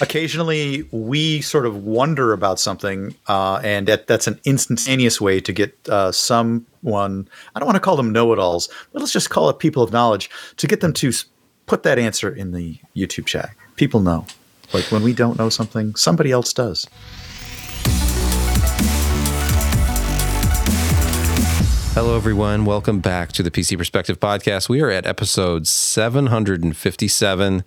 occasionally we sort of wonder about something, uh, and that, that's an instantaneous way to get uh, someone, I don't want to call them know it alls, but let's just call it people of knowledge, to get them to put that answer in the YouTube chat. People know. Like when we don't know something, somebody else does. Hello, everyone. Welcome back to the PC Perspective Podcast. We are at episode 757.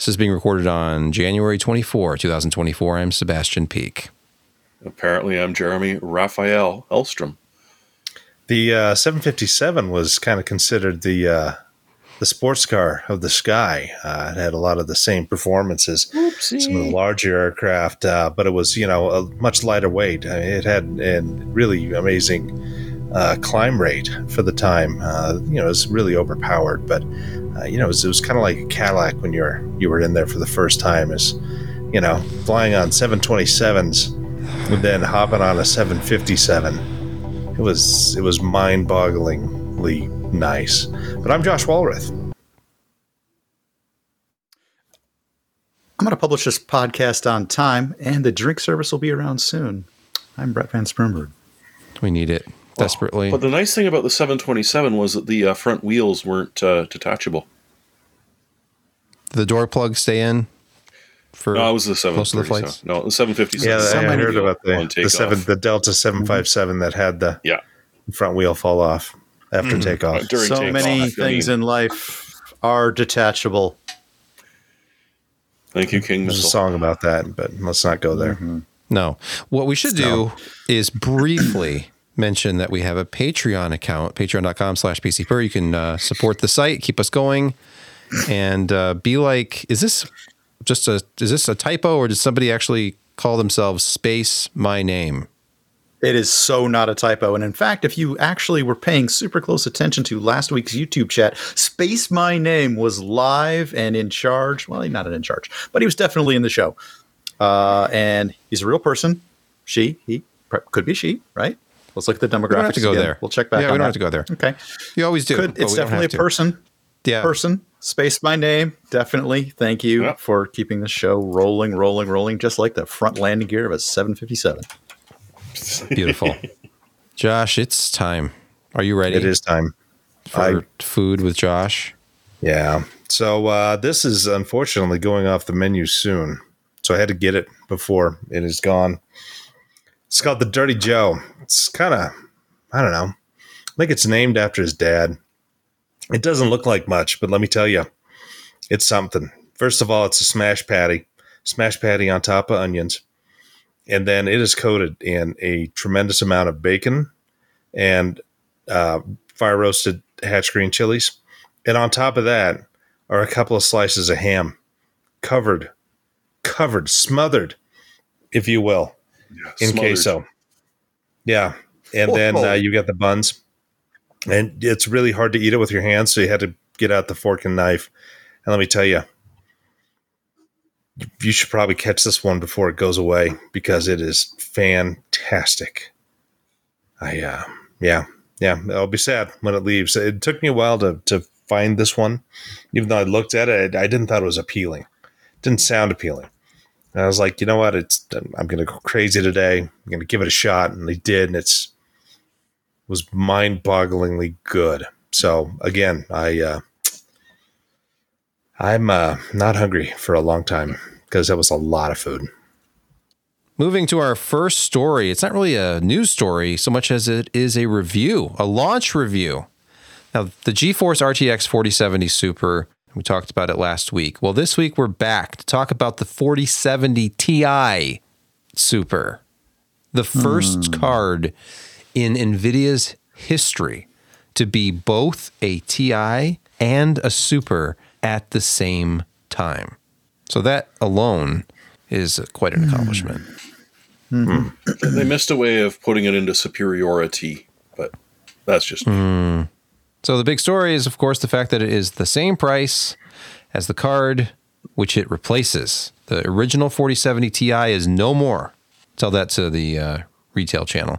This is being recorded on January 24, 2024. I'm Sebastian Peak. Apparently, I'm Jeremy Raphael Hellstrom. The uh, 757 was kind of considered the uh, the sports car of the sky. Uh, it had a lot of the same performances, Oopsie. some of the larger aircraft, uh, but it was you know a much lighter weight. it had a really amazing uh, climb rate for the time. Uh, you know, it was really overpowered, but uh, you know, it was, was kind of like a Cadillac when you were you were in there for the first time. Is you know, flying on 727s and then hopping on a 757. It was it was mind-bogglingly nice. But I'm Josh Walrath. I'm going to publish this podcast on time, and the drink service will be around soon. I'm Brett Van Springberg. We need it desperately. But the nice thing about the 727 was that the uh, front wheels weren't uh, detachable. the door plugs stay in for No, it was the 737. most of the flights. No, the 757. Yeah, So I heard about the, the seven, the Delta 757 that had the Yeah. front wheel fall off after takeoff. Uh, during so takeoff, many things mean, in life are detachable. Thank you, King There's a song about that, but let's not go there. No. What we should do is briefly mention that we have a Patreon account, patreon.com slash PCPer. You can uh, support the site, keep us going, and uh, be like, is this just a is this a typo or did somebody actually call themselves Space My Name? It is so not a typo. And in fact, if you actually were paying super close attention to last week's YouTube chat, Space My Name was live and in charge. Well, he's not in charge, but he was definitely in the show. Uh, and he's a real person. She, he, could be she, right? Let's look at the demographics. don't have to go again. there. We'll check back. Yeah, we don't that. have to go there. Okay. You always do. Could, it's definitely a person. Yeah. Person. Space My Name. Definitely. Thank you Yep. for keeping the show rolling, rolling, rolling, just like the front landing gear of a 757. Beautiful. Josh, it's time. Are you ready It is time. for I- food with Josh? Yeah. So uh, this is unfortunately going off the menu soon. So I had to get it before it is gone. It's called the Dirty Joe. It's kind of, I don't know. I think it's named after his dad. It doesn't look like much, but let me tell you, it's something. First of all, it's a smash patty, smash patty on top of onions. And then it is coated in a tremendous amount of bacon and uh, fire roasted hatch green chilies. And on top of that are a couple of slices of ham, covered, covered, smothered, if you will, in Smothered. queso. Yeah. And then uh, you got the buns. And it's really hard to eat it with your hands. So you had to get out the fork and knife. And let me tell you, you should probably catch this one before it goes away because it is fantastic. I, uh, yeah, yeah, I'll be sad when it leaves. It took me a while to, to find this one. Even though I looked at it, I didn't thought it was appealing. It didn't sound appealing. And I was like, you know what? It's I'm going to go crazy today. I'm going to give it a shot, and they did, and it's was mind-bogglingly good. So again, I uh, I'm uh, not hungry for a long time because that was a lot of food. Moving to our first story, it's not really a news story so much as it is a review, a launch review. Now, the GeForce RTX 4070 Super, we talked about it last week. Well, this week we're back to talk about the 4070 Ti Super, the first hmm. card in NVIDIA's history to be both a Ti and a Super at the same time. So that alone is quite an hmm. accomplishment. Hmm. They missed a way of putting it into superiority, but that's just Hmm. So the big story is, of course, the fact that it is the same price as the card which it replaces. The original 4070 Ti is no more. Tell that to the uh, retail channel.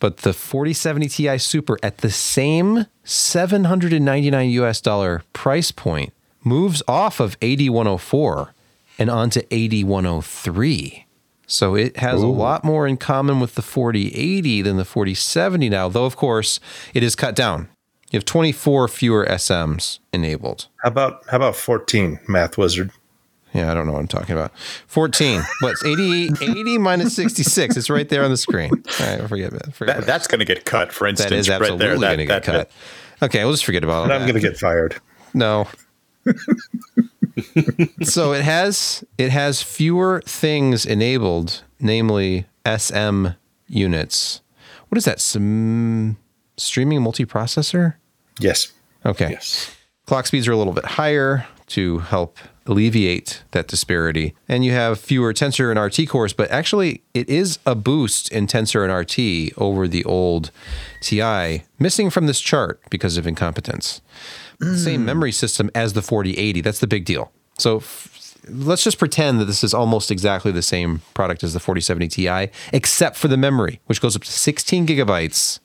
But the 4070 Ti Super at the same 799 US dollar price point moves off of AD104 and onto AD103. So it has a lot more in common with the 4080 than the 4070 now, though, of course, it is cut down. You have 24 fewer SMs enabled. How about how about 14, Math Wizard? Yeah, I don't know what I'm talking about. 14. What's 80, 80 minus 66? It's right there on the screen. All right, forget it. Forget That, that's going to get cut, for instance, That is absolutely there. That, going to get that cut. Okay, we'll just forget about all And I'm going to get fired. No. so it has it has fewer things enabled, namely SM units. What is that? Some streaming multiprocessor? Yes. Okay. Yes. Clock speeds are a little bit higher to help alleviate that disparity. And you have fewer tensor and RT cores, but actually it is a boost in tensor and RT over the old TI, missing from this chart because of incompetence. The same mm. memory system as the 4080. That's the big deal. So f- let's just pretend that this is almost exactly the same product as the 4070 Ti, except for the memory, which goes up to 16 gigabytes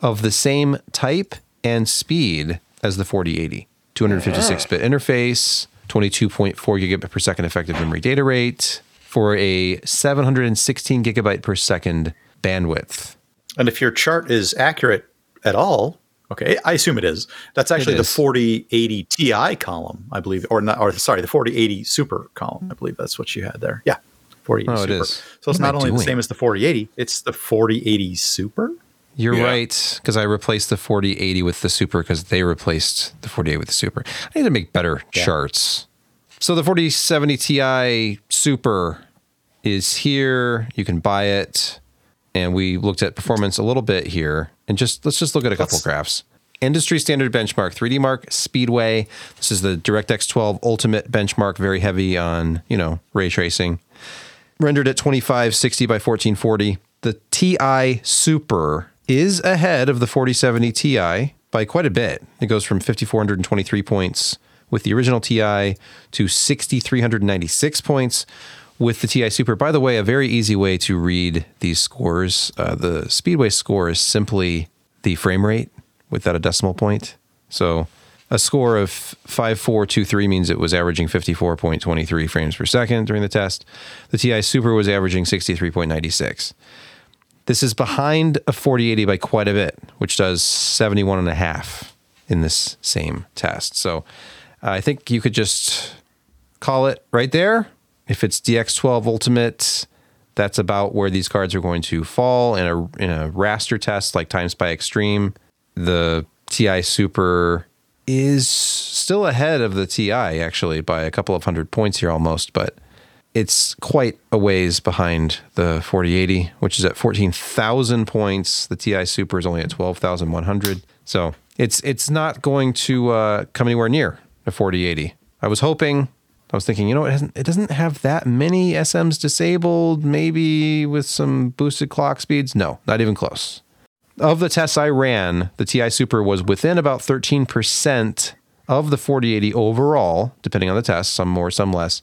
of the same type and speed as the 4080. 256 ah. bit interface, 22.4 gigabit per second effective memory data rate for a 716 gigabyte per second bandwidth. And if your chart is accurate at all, okay, I assume it is. That's actually the 4080 Ti column, I believe, or not, or sorry, the 4080 Super column. I believe that's what you had there. Yeah, 4080 Oh, Super. is. So it's I not only the same as the 4080, it's the 4080 Super. You're Yeah. right, because I replaced the 4080 with the Super because they replaced the 4080 with the Super. I need to make better charts. So the 4070 Ti Super is here. You can buy it. And we looked at performance a little bit here. And just let's just look at a couple Let's- graphs. Industry standard benchmark, 3D Mark Speedway. This is the DirectX 12 Ultimate benchmark, very heavy on, you know, ray tracing rendered at 2560 by 1440. The TI Super is ahead of the 4070 Ti by quite a bit. It goes from 5423 points with the original Ti to 6396 points with the TI Super. By the way, a very easy way to read these scores. Uh, the Speedway score is simply the frame rate without a decimal point. So a score of 5423 means it was averaging 54.23 frames per second during the test. The TI Super was averaging 63.96. This is behind a 4080 by quite a bit, which does 71 and a half in this same test. So uh, I think you could just call it right there. If it's DX12 Ultimate, that's about where these cards are going to fall in a in a raster test like Time Spy Extreme. The TI Super is still ahead of the TI actually by a couple of hundred points here almost, but it's quite a ways behind the 4080, which is at 14,000 points. The TI Super is only at 12,100. So it's it's not going to uh, come anywhere near the 4080. I was hoping, I was thinking, you know, it, hasn't, it doesn't have that many SMs disabled, maybe with some boosted clock speeds. No, not even close. Of the tests I ran, the TI Super was within about 13% of the 4080 overall, depending on the test, some more, some less,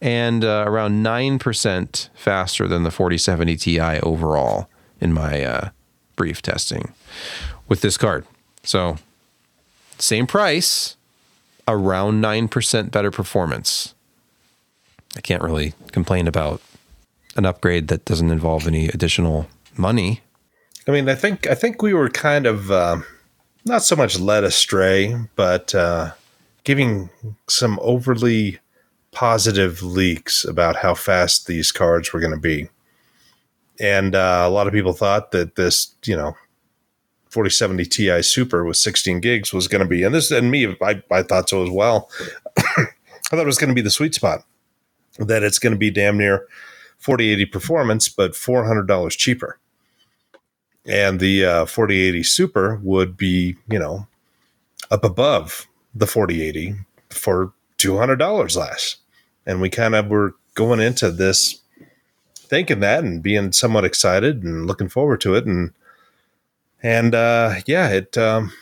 and uh, around 9% faster than the 4070 Ti overall in my uh, brief testing with this card. So, same price, around 9% better performance. I can't really complain about an upgrade that doesn't involve any additional money. I mean, I think I think we were kind of uh, not so much led astray, but uh, giving some overly positive leaks about how fast these cards were going to be, and uh, a lot of people thought that this, you know, 4070 Ti Super with 16 gigs was going to be, and this and me, I, I thought so as well. I thought it was going to be the sweet spot, that it's going to be damn near 4080 performance, but $400 cheaper and the uh, 4080 Super would be, you know, up above the 4080 for $200 less. And we kind of were going into this thinking that and being somewhat excited and looking forward to it. And, and uh, yeah, it um,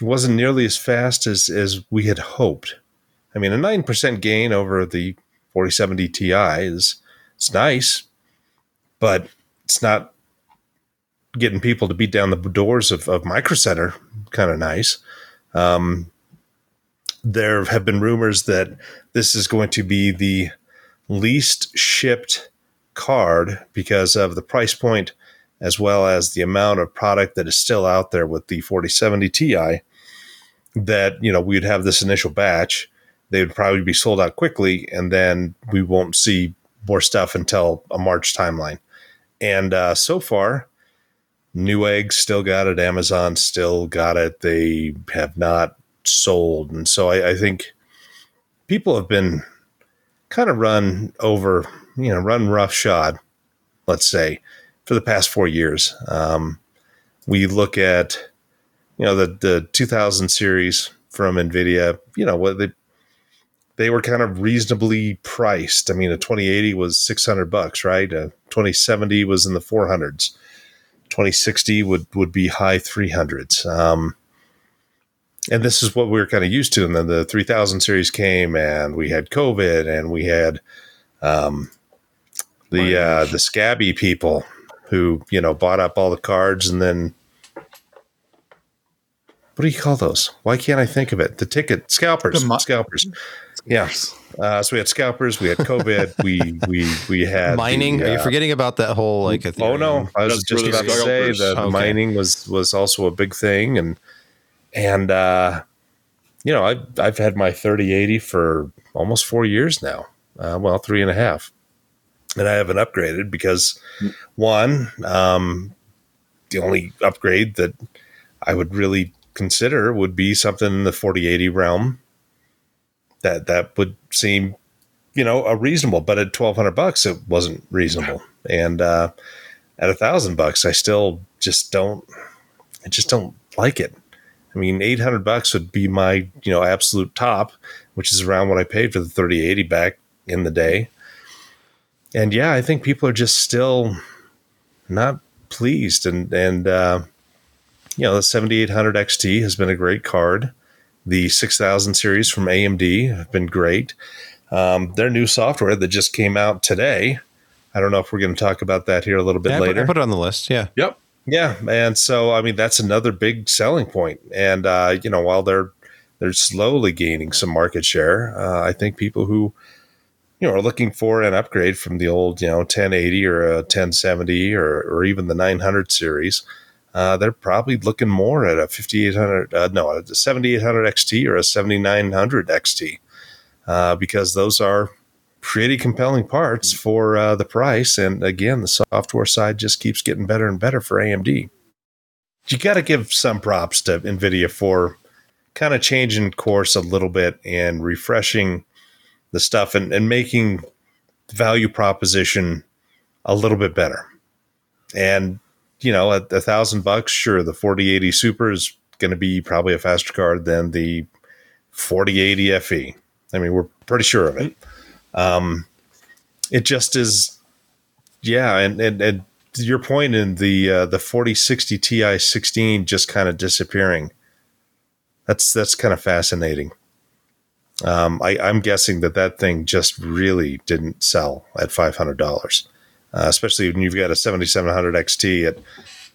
wasn't nearly as fast as, as we had hoped. I mean, a 9% gain over the 4070 Ti is it's nice, but it's not getting people to beat down the doors of, of Micro Center kind of nice. Um, there have been rumors that this is going to be the least shipped card because of the price point as well as the amount of product that is still out there with the 4070 Ti that you know we'd have this initial batch. They would probably be sold out quickly and then we won't see more stuff until a March timeline. And uh, so far Newegg still got it. Amazon still got it. They have not sold and so I, I think people have been kind of run over you know run roughshod let's say for the past four years. Um, we look at, you know, the the 2000 series from Nvidia. You know, what they they were kind of reasonably priced. I mean, a 2080 was 600 bucks, right? A 2070 was in the 400s. 2060 would would be high 300s. Um, and this is what we were kind of used to. And then the 3000 series came, and we had COVID, and we had um, the uh, the scabby people who you know bought up all the cards and then what do you call those? Why can't I think of it? The ticket scalpers, The mo- scalpers. Yeah. Uh, so we had scalpers. We had COVID. we we we had Mining? the, Are you uh, forgetting about that whole like? Oh no, I was That's just about to say scalpers. that Okay. mining was was also a big thing, and and uh, you know I've I've had my thirty eighty for almost four years now. Uh, well, three and a half, and I haven't upgraded because one, um, the only upgrade that I would really consider would be something in the forty eighty realm. That that would seem you know, a reasonable, but at twelve hundred bucks, it wasn't reasonable. And uh, at a thousand bucks, I still just don't, I just don't like it. I mean, eight hundred bucks would be my, you know, absolute top, which is around what I paid for the thirty eighty back in the day. And yeah, I think people are just still not pleased, and and uh, you know, the seventy eight hundred XT has been a great card. The six thousand series from AMD have been great um, their new software that just came out today. I don't know if we're going to talk about that here a little bit Yeah, later. I put it on the list. Yeah. Yep. Yeah, and so I mean that's another big selling point. And uh, you know, while they're they're slowly gaining some market share, uh, I think people who you know are looking for an upgrade from the old you know 1080 or a 1070 or or even the 900 series. Uh, they're probably looking more at a 5800, uh, no, a 7800 XT or a 7900 XT uh, because those are pretty compelling parts for uh, the price. And again, the software side just keeps getting better and better for AMD. You got to give some props to NVIDIA for kind of changing course a little bit and refreshing the stuff and, and making the value proposition a little bit better. And, you know, at a thousand bucks, sure, the 4080 Super is going to be probably a faster card than the 4080 FE. I mean, we're pretty sure of it. Um, it just is, yeah. And, and, and your point in the, uh, the 4060 Ti 16 just kind of disappearing. That's, that's kind of fascinating. Um, I, I'm guessing that that thing just really didn't sell at $500, uh, especially when you've got a 7700 XT at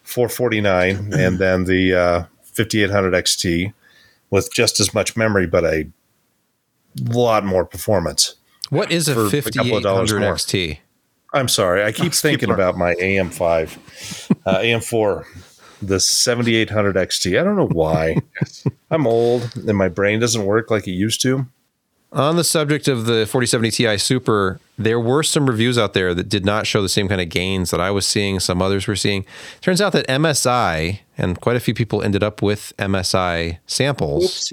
449 and then the, uh, 5800 XT with just as much memory, but a lot more performance. What is a For a couple of 5800. XT? I'm sorry, I keep thinking people about my AM5, uh, AM4, the 7800 XT. I don't know why. I'm old and my brain doesn't work like it used to. On the subject of the 4070 Ti Super, there were some reviews out there that did not show the same kind of gains that I was seeing, some others were seeing. Turns out that MSI, and quite a few people ended up with MSI samples,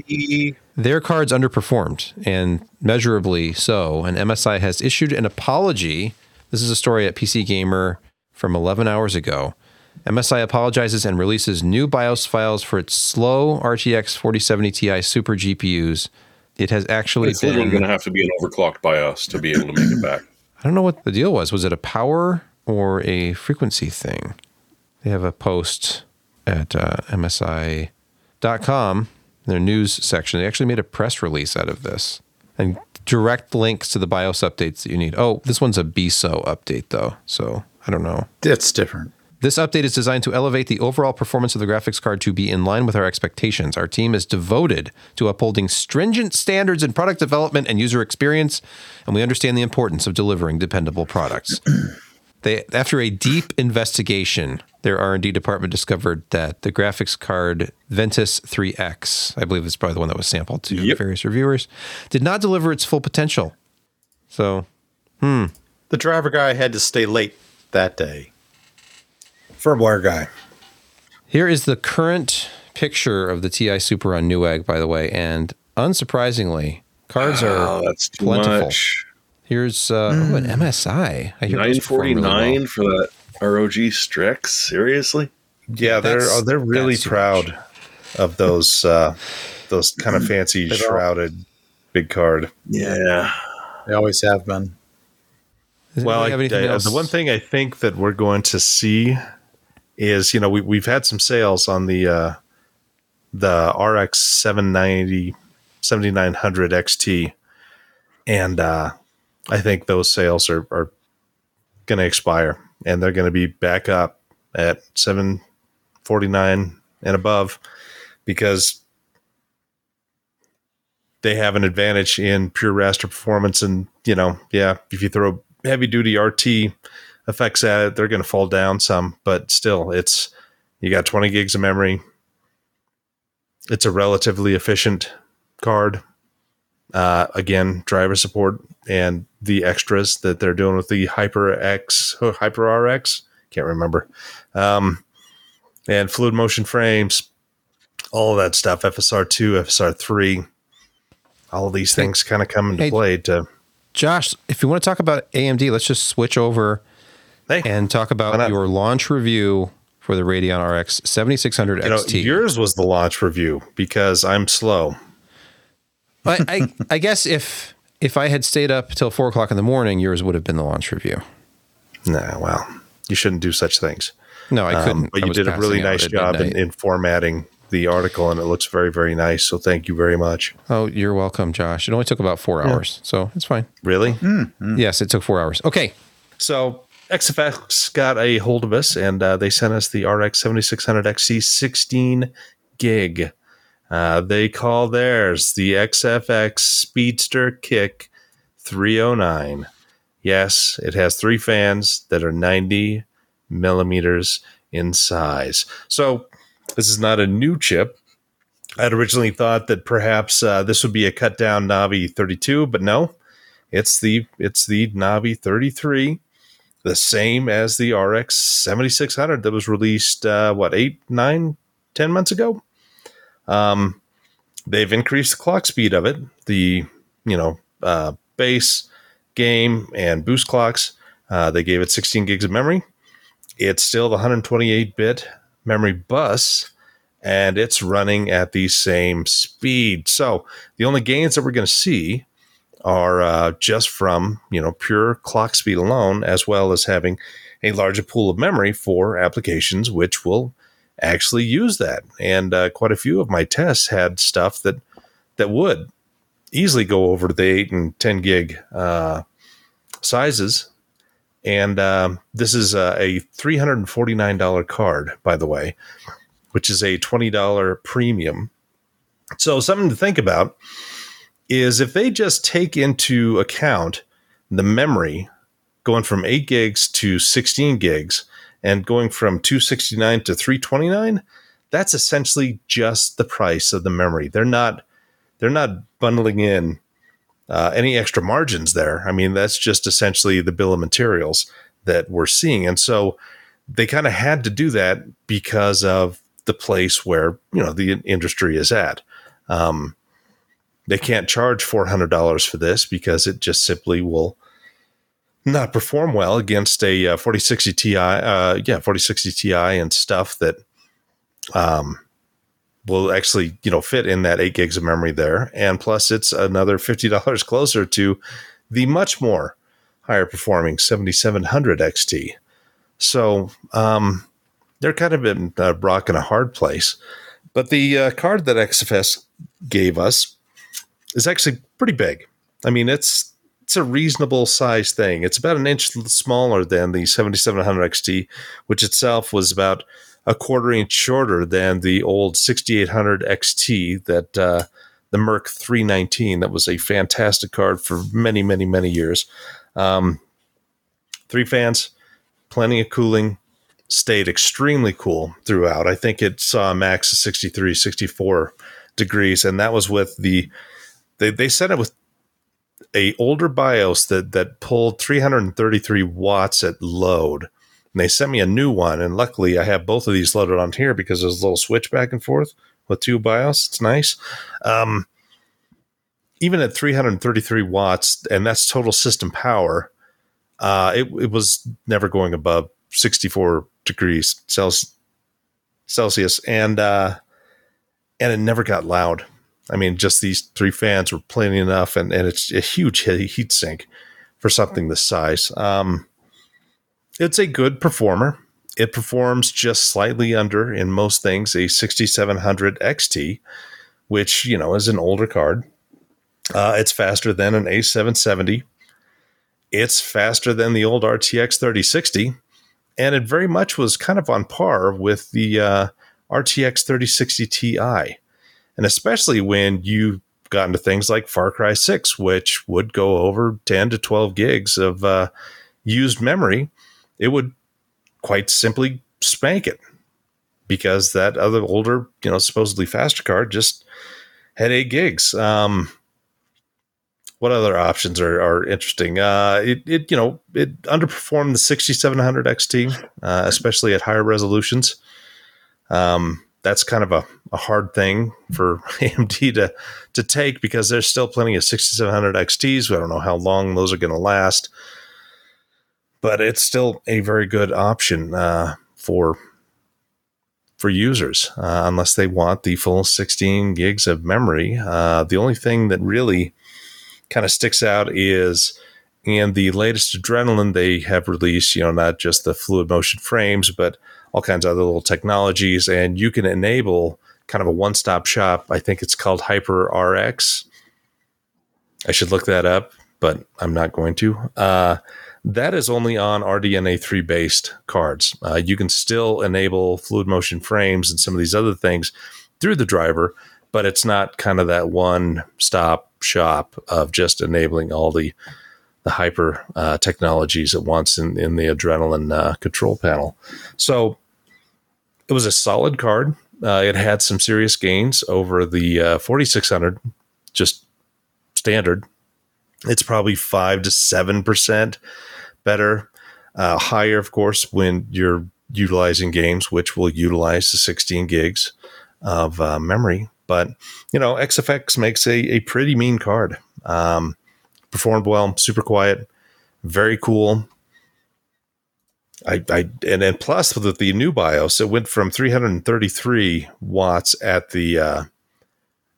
their cards underperformed, and measurably so. And MSI has issued an apology. This is a story at PC Gamer from 11 hours ago. MSI apologizes and releases new BIOS files for its slow RTX 4070 Ti Super GPUs. It has actually It's literally been. going to have to be an overclocked BIOS to be able to make it back. I don't know what the deal was. Was it a power or a frequency thing? They have a post at uh, MSI.com, their news section. They actually made a press release out of this and direct links to the BIOS updates that you need. Oh, this one's a BSO update, though. So I don't know. It's different. This update is designed to elevate the overall performance of the graphics card to be in line with our expectations. Our team is devoted to upholding stringent standards in product development and user experience, and we understand the importance of delivering dependable products. They, after a deep investigation, their R&D department discovered that the graphics card Ventus 3X, I believe it's probably the one that was sampled to Yep. various reviewers, did not deliver its full potential. So, hmm. The driver guy had to stay late that day. Firmware guy. Here is the current picture of the TI Super on Newegg, by the way, and unsurprisingly, cards Oh, are that's plentiful. much. Here's uh, oh, an MSI. I hear those Nine perform forty really well. for that ROG Strix. Seriously? Yeah, they're That's- oh, they're really that's too proud of those uh, those kind of fancy shrouded big card. Yeah. They always have been. Does Well, I, I- the one thing I think that we're going to see is you know we we've had some sales on the uh, the RX 790 7900 XT, and uh, I think those sales are are going to expire, and they're going to be back up at 749 and above because they have an advantage in pure raster performance and you know yeah if you throw heavy duty rt effects at it they're going to fall down some but still it's you got 20 gigs of memory. It's a relatively efficient card. Uh, again driver support and the extras that they're doing with the hyper x hyper rx can't remember. Um, and fluid motion frames all of that stuff fsr2 fsr3 all of these Hey- things kind of come into hey, play to Josh, if you want to talk about AMD, let's just switch over hey and talk about your launch review for the Radeon RX 7600 you know XT. yours was the launch review because i'm slow. I, I, I guess if if I had stayed up till four o'clock in the morning, yours would have been the launch review. nah well you shouldn't do such things No, I couldn't. Um, but I you did a really nice job in, in formatting the article and it looks very very nice so thank you very much oh, you're welcome, Josh. It only took about four hours, so it's fine. really Yes, it took four hours. Okay, So XFX got a hold of us and uh, they sent us the RX 7600 XT 16 gig. Uh, they call theirs the XFX Speedster QICK 309. Yes, it has three fans that are 90 millimeters in size. So this is not a new chip. I'd originally thought that perhaps uh, this would be a cut down Navi 32, but no, it's the it's the Navi 33 the same as the RX 7600 that was released, uh, what, eight, nine, ten months ago? Um, they've increased the clock speed of it, the, you know, uh, base, game, and boost clocks. Uh, they gave it 16 gigs of memory. It's still the 128 bit memory bus, and it's running at the same speed. So the only gains that we're going to see are uh, just from you know pure clock speed alone, as well as having a larger pool of memory for applications which will actually use that. And uh, quite a few of my tests had stuff that that would easily go over the eight and ten gig uh, sizes. And um, this is uh, a three hundred and forty nine dollar card, by the way, which is a twenty dollar premium. So something to think about is if they just take into account the memory going from 8 gigs to 16 gigs and going from 269 to 329 that's essentially just the price of the memory. They're not they're not bundling in uh, any extra margins there. I mean that's just essentially the bill of materials that we're seeing. And so they kind of had to do that because of the place where you know the industry is at. Um, they can't charge $400 for this because it just simply will not perform well against a uh, 4060 Ti, uh, yeah, 4060 Ti and stuff that um, will actually, you know, fit in that eight gigs of memory there. And plus, it's another $50 closer to the much more higher performing 7700 XT. So um, they're kind of in a rock and a hard place. But the uh, card that XFX gave us is actually pretty big. I mean, it's it's a reasonable size thing. It's about an inch smaller than the 7700 XT, which itself was about a quarter inch shorter than the old 6800 XT that uh, the Merc 319. That was a fantastic card for many, many, many years. Um, three fans, plenty of cooling, stayed extremely cool throughout. I think it saw a max of 63, 64 degrees, and that was with the they, they set it with a older BIOS that that pulled 333 watts at load. And they sent me a new one, and luckily I have both of these loaded on here because there's a little switch back and forth with two BIOS. It's nice. Um, even at 333 watts, and that's total system power, uh, it, it was never going above 64 degrees Celsius, and uh, and it never got loud. I mean, just these three fans were plenty enough, and, and it's a huge heat sink for something this size. Um, it's a good performer. It performs just slightly under, in most things, a 6700 XT, which, you know, is an older card. Uh, it's faster than an A770. It's faster than the old RTX 3060. And it very much was kind of on par with the uh, RTX 3060 Ti and especially when you got into things like Far Cry 6, which would go over 10 to 12 gigs of uh, used memory, it would quite simply spank it because that other older, you know, supposedly faster card just had eight gigs. Um, what other options are, are interesting? Uh, it, it, you know, it underperformed the 6700 XT, uh, especially at higher resolutions. Um, that's kind of a, a hard thing for AMD to to take because there's still plenty of 6700 XTs. We don't know how long those are going to last, but it's still a very good option uh, for for users uh, unless they want the full 16 gigs of memory. Uh, the only thing that really kind of sticks out is in the latest Adrenalin they have released, you know, not just the fluid motion frames, but all kinds of other little technologies, and you can enable kind of a one stop shop. I think it's called Hyper RX. I should look that up, but I'm not going to. Uh, that is only on RDNA 3 based cards. Uh, you can still enable fluid motion frames and some of these other things through the driver, but it's not kind of that one stop shop of just enabling all the the hyper uh, technologies at once in, in the Adrenalin uh, control panel. So it was a solid card. Uh, it had some serious gains over the uh, 4600, just standard. It's probably five to seven percent better, uh, higher, of course, when you're utilizing games, which will utilize the 16 gigs of uh, memory. But you know, XFX makes a, a pretty mean card. Um, performed well, super quiet, very cool. I, I and then plus with the new BIOS, it went from 333 watts at the uh,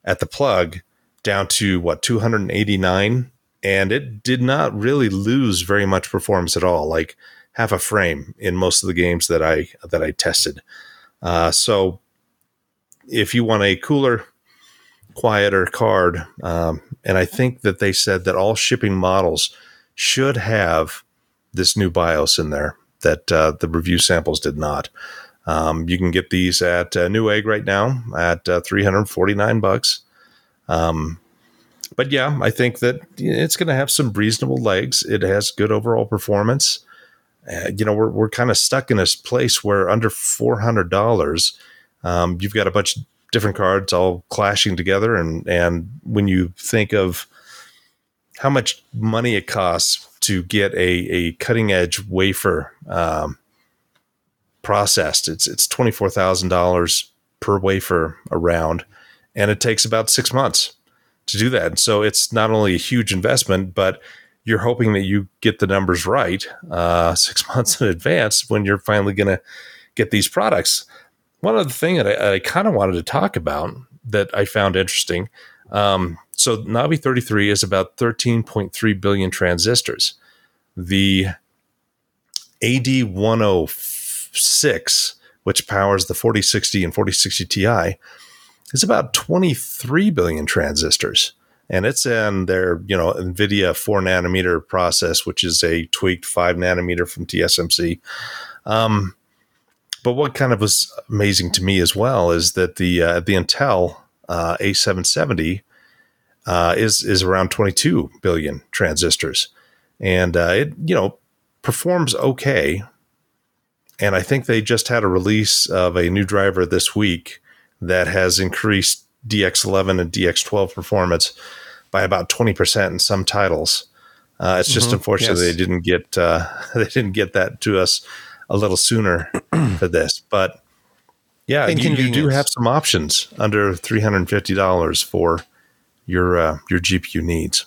at the plug down to what 289, and it did not really lose very much performance at all, like half a frame in most of the games that I that I tested. Uh, so if you want a cooler, quieter card, um, and I think that they said that all shipping models should have this new BIOS in there that uh, the review samples did not. Um, you can get these at uh, Newegg right now at uh, 349 bucks. Um, but yeah, I think that it's going to have some reasonable legs. It has good overall performance. Uh, you know, we're, we're kind of stuck in this place where under $400, um, you've got a bunch of different cards all clashing together. And, and when you think of how much money it costs to get a, a cutting edge wafer um, processed. It's it's twenty four thousand dollars per wafer around, and it takes about six months to do that. So it's not only a huge investment, but you're hoping that you get the numbers right uh, six months in advance when you're finally going to get these products. One other thing that I, I kind of wanted to talk about that I found interesting um, so Navi 33 is about 13.3 billion transistors. The AD106, which powers the 4060 and 4060 Ti, is about 23 billion transistors. and it's in their you know NVIDIA four nanometer process, which is a tweaked five nanometer from TSMC. Um, but what kind of was amazing to me as well is that the uh, the Intel uh, A770 uh, is is around 22 billion transistors, and uh, it you know performs okay. And I think they just had a release of a new driver this week that has increased DX11 and DX12 performance by about 20% in some titles. Uh, it's just Mhm. unfortunate Yes. they didn't get uh, they didn't get that to us a little sooner for this. But yeah, you, you do have some options under three hundred and fifty dollars for your uh, your GPU needs.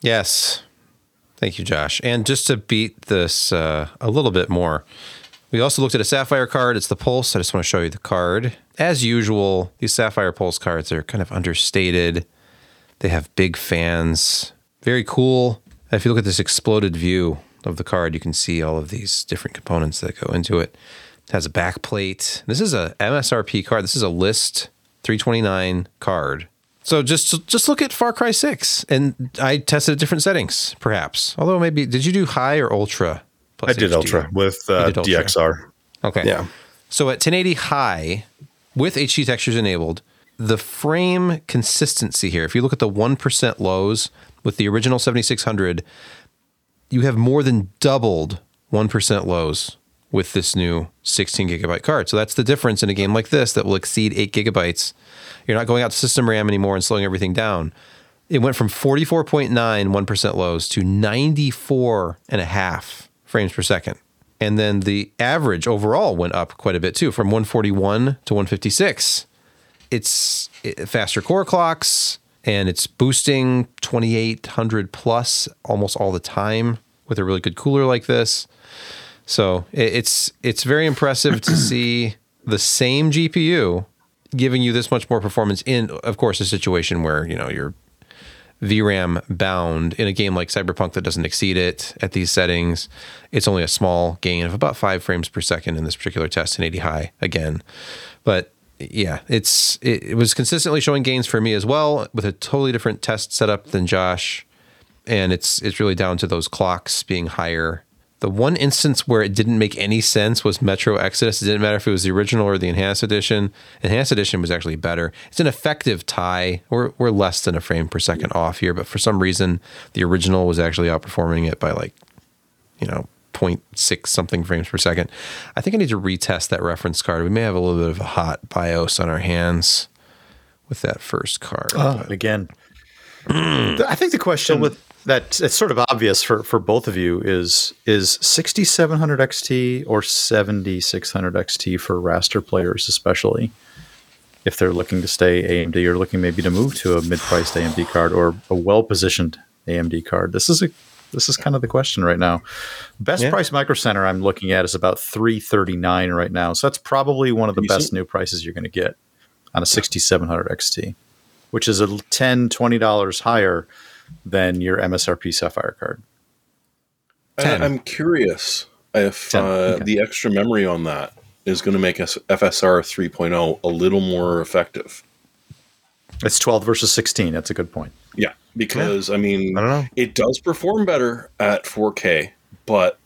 Yes. Thank you, Josh. And just to beat this uh, a little bit more, we also looked at a Sapphire card. It's the Pulse. I just want to show you the card. As usual, these Sapphire Pulse cards are kind of understated. They have big fans. Very cool. If you look at this exploded view of the card, you can see all of these different components that go into it. It has a back plate. This is a MSRP card. This is a list 329 card. So just just look at Far Cry 6 and I tested at different settings perhaps. Although maybe did you do high or ultra? plus I did HD? Ultra with uh, did Ultra. DXR. Okay. Yeah. So at 1080 high with HD textures enabled, the frame consistency here, if you look at the 1% lows with the original 7600, you have more than doubled 1% lows with this new 16 gigabyte card. So that's the difference in a game like this that will exceed 8 gigabytes. You're not going out to system RAM anymore and slowing everything down. It went from 44.9 1% lows to 94 and a half frames per second. And then the average overall went up quite a bit too, from 141 to 156. It's eh, faster core clocks and it's boosting 2800 plus almost all the time with a really good cooler like this. So it's it's very impressive to see the same GPU giving you this much more performance in, of course, a situation where you know you're VRAM bound in a game like Cyberpunk that doesn't exceed it at these settings. It's only a small gain of about five frames per second in this particular test in 80 high again. But yeah, it's it, it was consistently showing gains for me as well with a totally different test setup than Josh. And it's it's really down to those clocks being higher. The one instance where it didn't make any sense was Metro Exodus. It didn't matter if it was the original or the enhanced edition. Enhanced edition was actually better. It's an effective tie. We're, we're less than a frame per second off here, but for some reason, the original was actually outperforming it by like, you know, 0.6 something frames per second. I think I need to retest that reference card. We may have a little bit of a hot BIOS on our hands with that first card. Oh, again. I think the question with that it's sort of obvious for, for both of you is is 6700 XT or 7600 XT for raster players, especially if they're looking to stay AMD or looking maybe to move to a mid-priced AMD card or a well-positioned AMD card. This is a this is kind of the question right now. Best Yeah. price Micro Center I'm looking at is about 339 right now. So that's probably one of the best new prices you're going to get on a 6700 XT, which is a 10 $20 higher than your MSRP Sapphire card. I, I'm curious if uh, okay. the extra memory on that is going to make us FSR 3.0 a little more effective. It's 12 versus 16. That's a good point. Yeah, because I mean, I don't know. it does perform better at 4K, but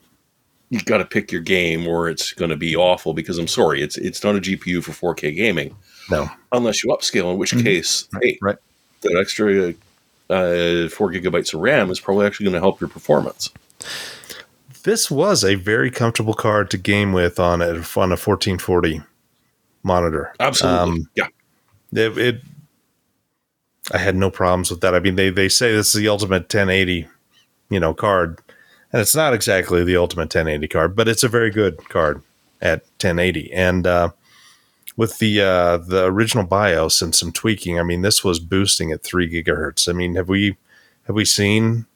you got to pick your game or it's going to be awful. Because I'm sorry, it's it's not a GPU for 4K gaming No. unless you upscale. In which case, hey, Right. that extra uh, four gigabytes of RAM is probably actually going to help your performance. This was a very comfortable card to game with on a on a 1440 monitor. Absolutely, Um, yeah. it, it I had no problems with that. I mean, they they say this is the ultimate 1080, you know, card, and it's not exactly the ultimate 1080 card, but it's a very good card at 1080. And uh, with the uh, the original BIOS and some tweaking, I mean, this was boosting at three gigahertz. I mean, have we have we seen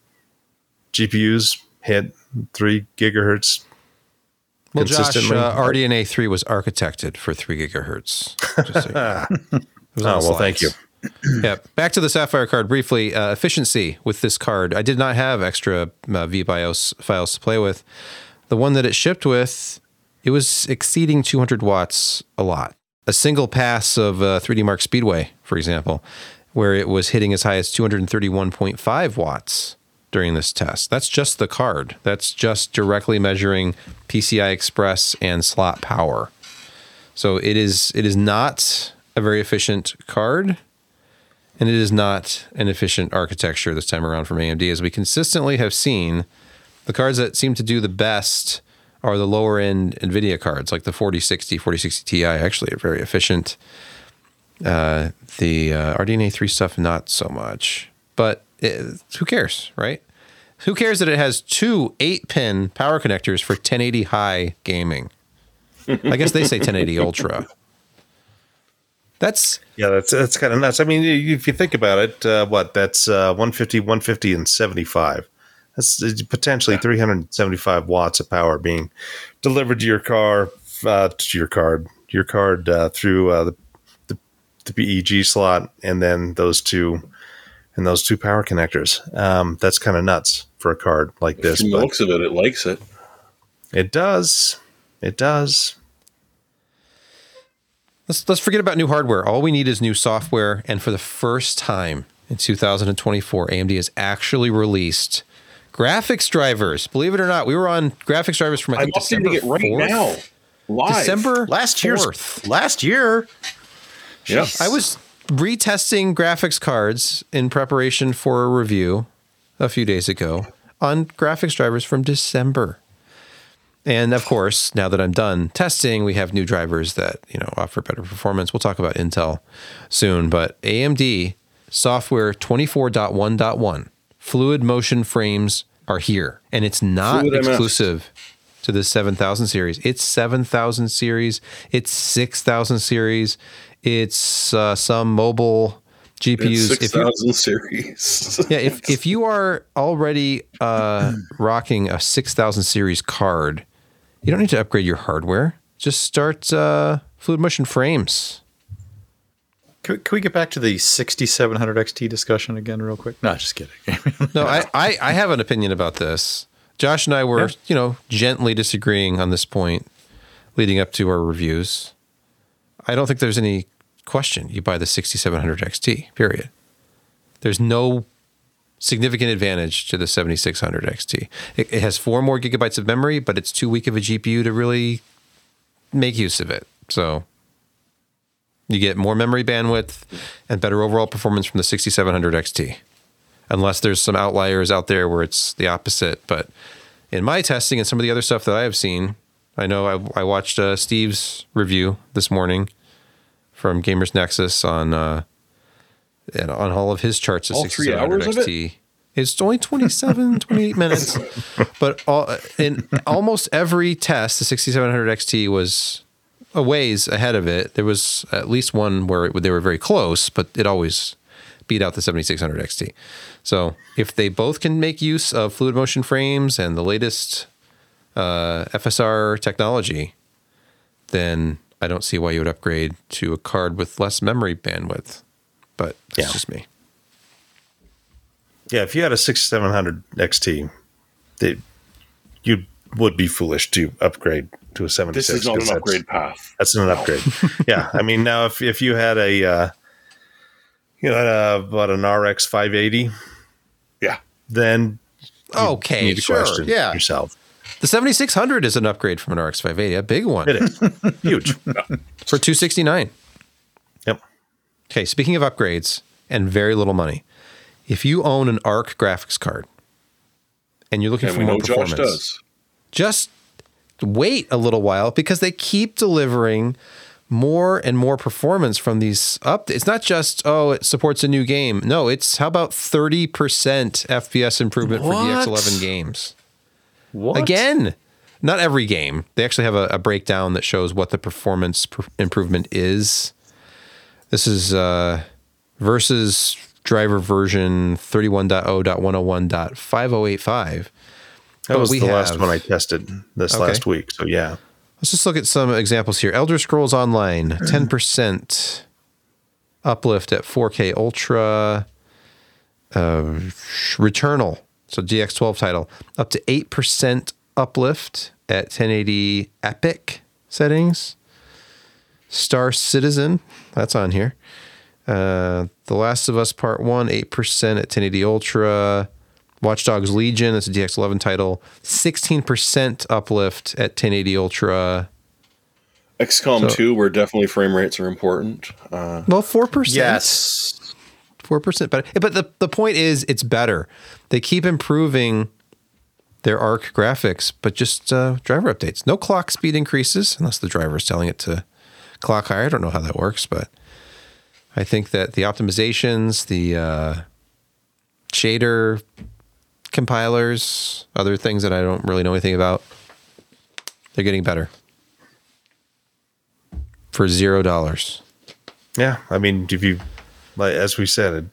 GPUs hit three gigahertz? Well, Josh, consistently? uh, RDNA 3 was architected for 3 gigahertz. Just so you know. It was on Oh, well, thank slides. yeah. Back to the Sapphire card briefly. Uh, efficiency with this card. I did not have extra uh, VBIOS files to play with. The one that it shipped with, it was exceeding 200 watts a lot. A single pass of uh, 3D Mark Speedway, for example, where it was hitting as high as 231.5 watts during this test. That's just the card. That's just directly measuring PCI Express and slot power. So it is it is not a very efficient card, and it is not an efficient architecture this time around from AMD, as we consistently have seen. The cards that seem to do the best are the lower end NVIDIA cards, like the 4060, 4060 Ti, actually are very efficient. Uh, the uh, RDNA 3 stuff, not so much. But it, who cares, right? Who cares that it has two 8 pin power connectors for 1080 high gaming? I guess they say 1080 Ultra. That's Yeah, that's that's kind of nuts. I mean, if you think about it, uh, what that's uh, 150, 150, and 75. That's uh, potentially 375 watts of power being delivered to your car, uh, to your card, your card uh, through uh, the, the the PEG slot, and then those two and those two power connectors. Um, that's kind of nuts for a card like this, From the but looks of it, it likes it. it does, it does. Let's let's forget about new hardware. All we need is new software, and for the first time in 2024, AMD has actually released graphics drivers. Believe it or not, we were on graphics drivers from I I'm think December it right 4th. now. Live. December Last year's 4th. last year. Yep. I was retesting graphics cards in preparation for a review a few days ago on graphics drivers from December. And of course, now that I'm done testing, we have new drivers that, you know, offer better performance. We'll talk about Intel soon, but AMD software 24.1.1 fluid motion frames are here and it's not Fluid MF. exclusive to the 7000 series. It's 7000 series, it's 6000 series, it's uh, some mobile GPUs. Six If you- series. yeah, if, if you are already uh, rocking a 6000 series card, you don't need to upgrade your hardware. Just start uh, Fluid Motion Frames. Can, can we get back to the 6700 XT discussion again, real quick? No, just kidding. No, I, I, I have an opinion about this. Josh and I were, Yeah. you know, gently disagreeing on this point leading up to our reviews. I don't think there's any question you buy the 6700 XT, period. There's no significant advantage to the 7600 XT. It, it has four more gigabytes of memory, but it's too weak of a GPU to really make use of it. So you get more memory bandwidth and better overall performance from the 6700 XT unless there's some outliers out there where it's the opposite. But in my testing and some of the other stuff that I have seen, I know I, I watched uh, Steve's review this morning from Gamers Nexus on uh, and on all of his charts of All three 6700 hours of it? XT. It's only 27, 28 minutes, but all, in almost every test, the 6700 XT was a ways ahead of it. There was at least one where it, they were very close, but it always beat out the 7600 XT. So if they both can make use of fluid motion frames and the latest uh, FSR technology, then I don't see why you would upgrade to a card with less memory bandwidth. But that's Yeah. just me. Yeah, if you had a 6700 XT, they, you would be foolish to upgrade to a 76. this is not 'cause an that's- upgrade path. That's not an upgrade. yeah, I mean now if if you had a uh, you know uh, about an RX 580, Yeah. then you Okay, need to sure, question yeah. yourself. The 7600 is an upgrade from an RX 580, a big one It is huge. for 269. Yep. Okay, speaking of upgrades and very little money, if you own an ARC graphics card and you're looking And for we more know Josh performance, does. Just wait a little while because they keep delivering more and more performance from these up. It's not just oh, it supports a new game. No, it's how about 30% FPS improvement for DX11 games. what? Again, not every game. They actually have a, a breakdown that shows what the performance pr- improvement is. This is uh, versus driver version 31.0.101.5085. That was the last one I tested this Okay. last week. So yeah, Let's just look at some examples here. Elder Scrolls Online, 10% uplift at 4K Ultra. Uh, Returnal, so DX12 title, up to 8% uplift at 1080 Epic settings. Star Citizen, that's on here. Uh, the Last of Us Part 1, 8% at 1080 Ultra. Watch Dogs Legion, that's a DX11 title. 16% uplift at 1080 Ultra. XCOM So- 2, where definitely frame rates are important. Uh, Well, 4%. Yes. four percent better. But the the point is, it's better. They keep improving their arc graphics, but just uh, driver updates. No clock speed increases unless the driver is telling it to clock higher. I don't know how that works, but I think that the optimizations, the uh, shader compilers, other things that I don't really know anything about, they're getting better for zero dollars. Yeah, I mean, if you, like as we said, it,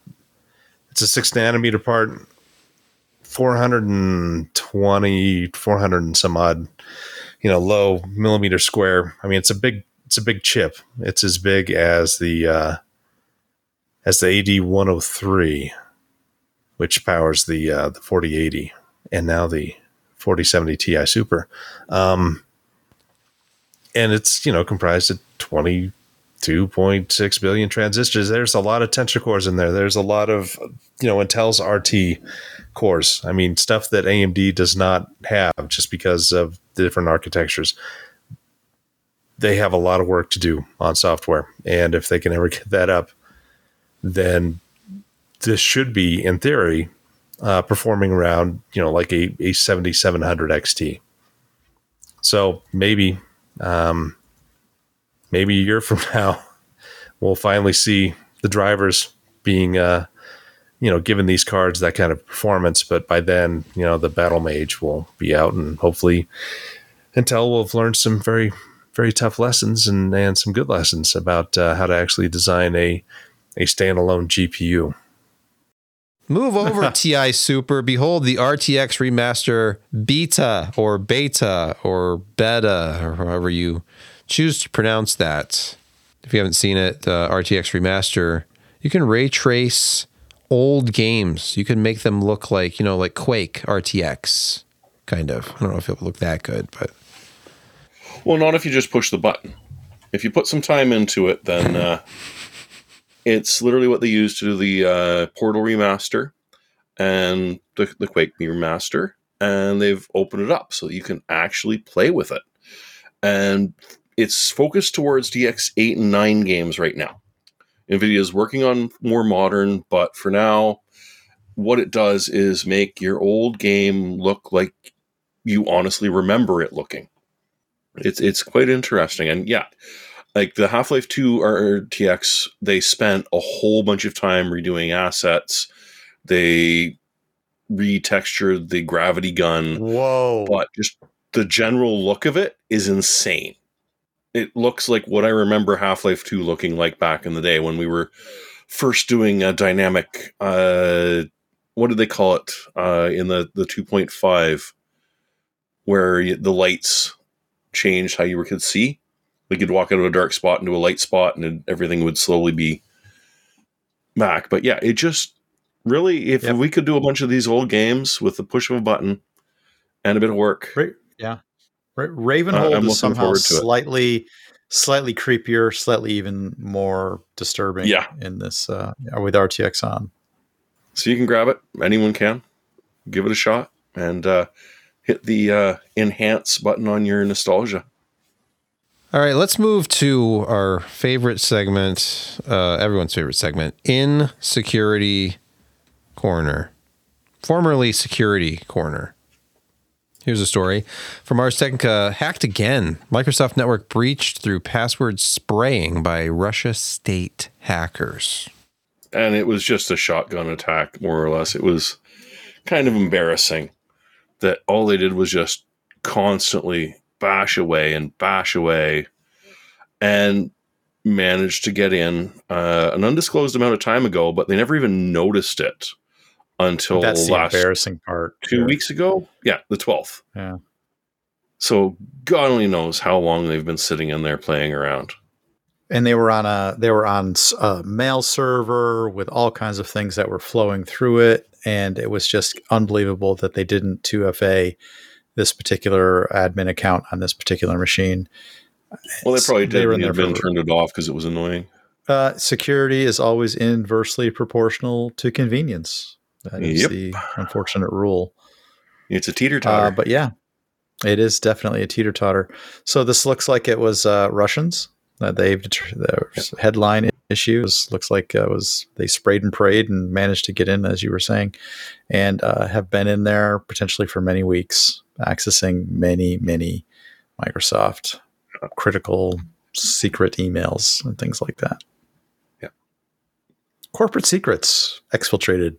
it's a six nanometer part, 420, 400 and some odd, you know, low millimeter square. I mean, it's a big, it's a big chip. It's as big as the, uh, as the AD103, which powers the, uh, the 4080 and now the 4070 Ti Super. Um, and it's, you know, comprised of 22.6 billion transistors. There's a lot of tensor cores in there. There's a lot of, you know, Intel's RT cores. I mean, stuff that AMD does not have just because of the different architectures. They have a lot of work to do on software. And if they can ever get that up, then this should be, in theory, uh, performing around, you know, like a, a 7700 XT. So maybe um, maybe a year from now, we'll finally see the drivers being, uh, you know, given these cards that kind of performance. But by then, you know, the Battlemage will be out, and hopefully, Intel will have learned some very, very tough lessons and and some good lessons about uh, how to actually design a a standalone GPU. Move over TI Super. Behold the RTX Remaster Beta or Beta or Beta or however you choose to pronounce that. If you haven't seen it, the RTX Remaster, you can ray trace old games. You can make them look like, you know, like Quake RTX, kind of. I don't know if it would look that good, but well, not if you just push the button. If you put some time into it, then uh, it's literally what they use to do the uh, Portal remaster and the, the Quake remaster, and they've opened it up so you can actually play with it. And it's focused towards DX8 and 9 games right now. NVIDIA is working on more modern, but for now, what it does is make your old game look like you honestly remember it looking. It's it's quite interesting, and yeah, like the Half Life Two RTX, they spent a whole bunch of time redoing assets. They retextured the gravity gun Whoa. but just the general look of it is insane. It looks like what I remember Half Life 2 looking like back in the day when we were first doing a dynamic, uh, what did they call it uh, in the, the 2.5, where the lights changed how you could see? Like you'd walk out of a dark spot into a light spot and then everything would slowly be back. But yeah, it just really, if Yep. we could do a bunch of these old games with the push of a button and a bit of work, Ra- yeah. Uh, Ravenholm I'm is somehow slightly, slightly creepier, slightly even more disturbing. Yeah. In this, uh, with RTX on. So you can grab it. Anyone can. Give it a shot and uh, hit the uh, enhance button on your nostalgia. All right, let's move to our favorite segment, uh, everyone's favorite segment, in security corner, formerly security corner. Here's a story from Ars Technica. Hacked again. Microsoft Network breached through password spraying by Russia state hackers. And it was just a shotgun attack, more or less. It was kind of embarrassing that all they did was just constantly bash away and bash away and managed to get in uh, an undisclosed amount of time ago, but they never even noticed it until That's the last embarrassing part. two here. weeks ago. Yeah, the 12th. Yeah. So God only knows how long they've been sitting in there playing around. and they were on a they were on a mail server with all kinds of things that were flowing through it and it was just unbelievable that they didn't 2fa this particular admin account on this particular machine Well, they probably They did. were and in the admin turned it off because it was annoying. Uh, security is always inversely proportional to convenience. That is Yep. the unfortunate rule. It's a teeter Uh, totter. but yeah, it is definitely a teeter totter. So this looks like it was uh, Russians that they've the headline issues looks like it was they sprayed and prayed and managed to get in as you were saying, and uh, have been in there potentially for many weeks, accessing many many Microsoft critical secret emails and things like that. Yeah. corporate secrets exfiltrated.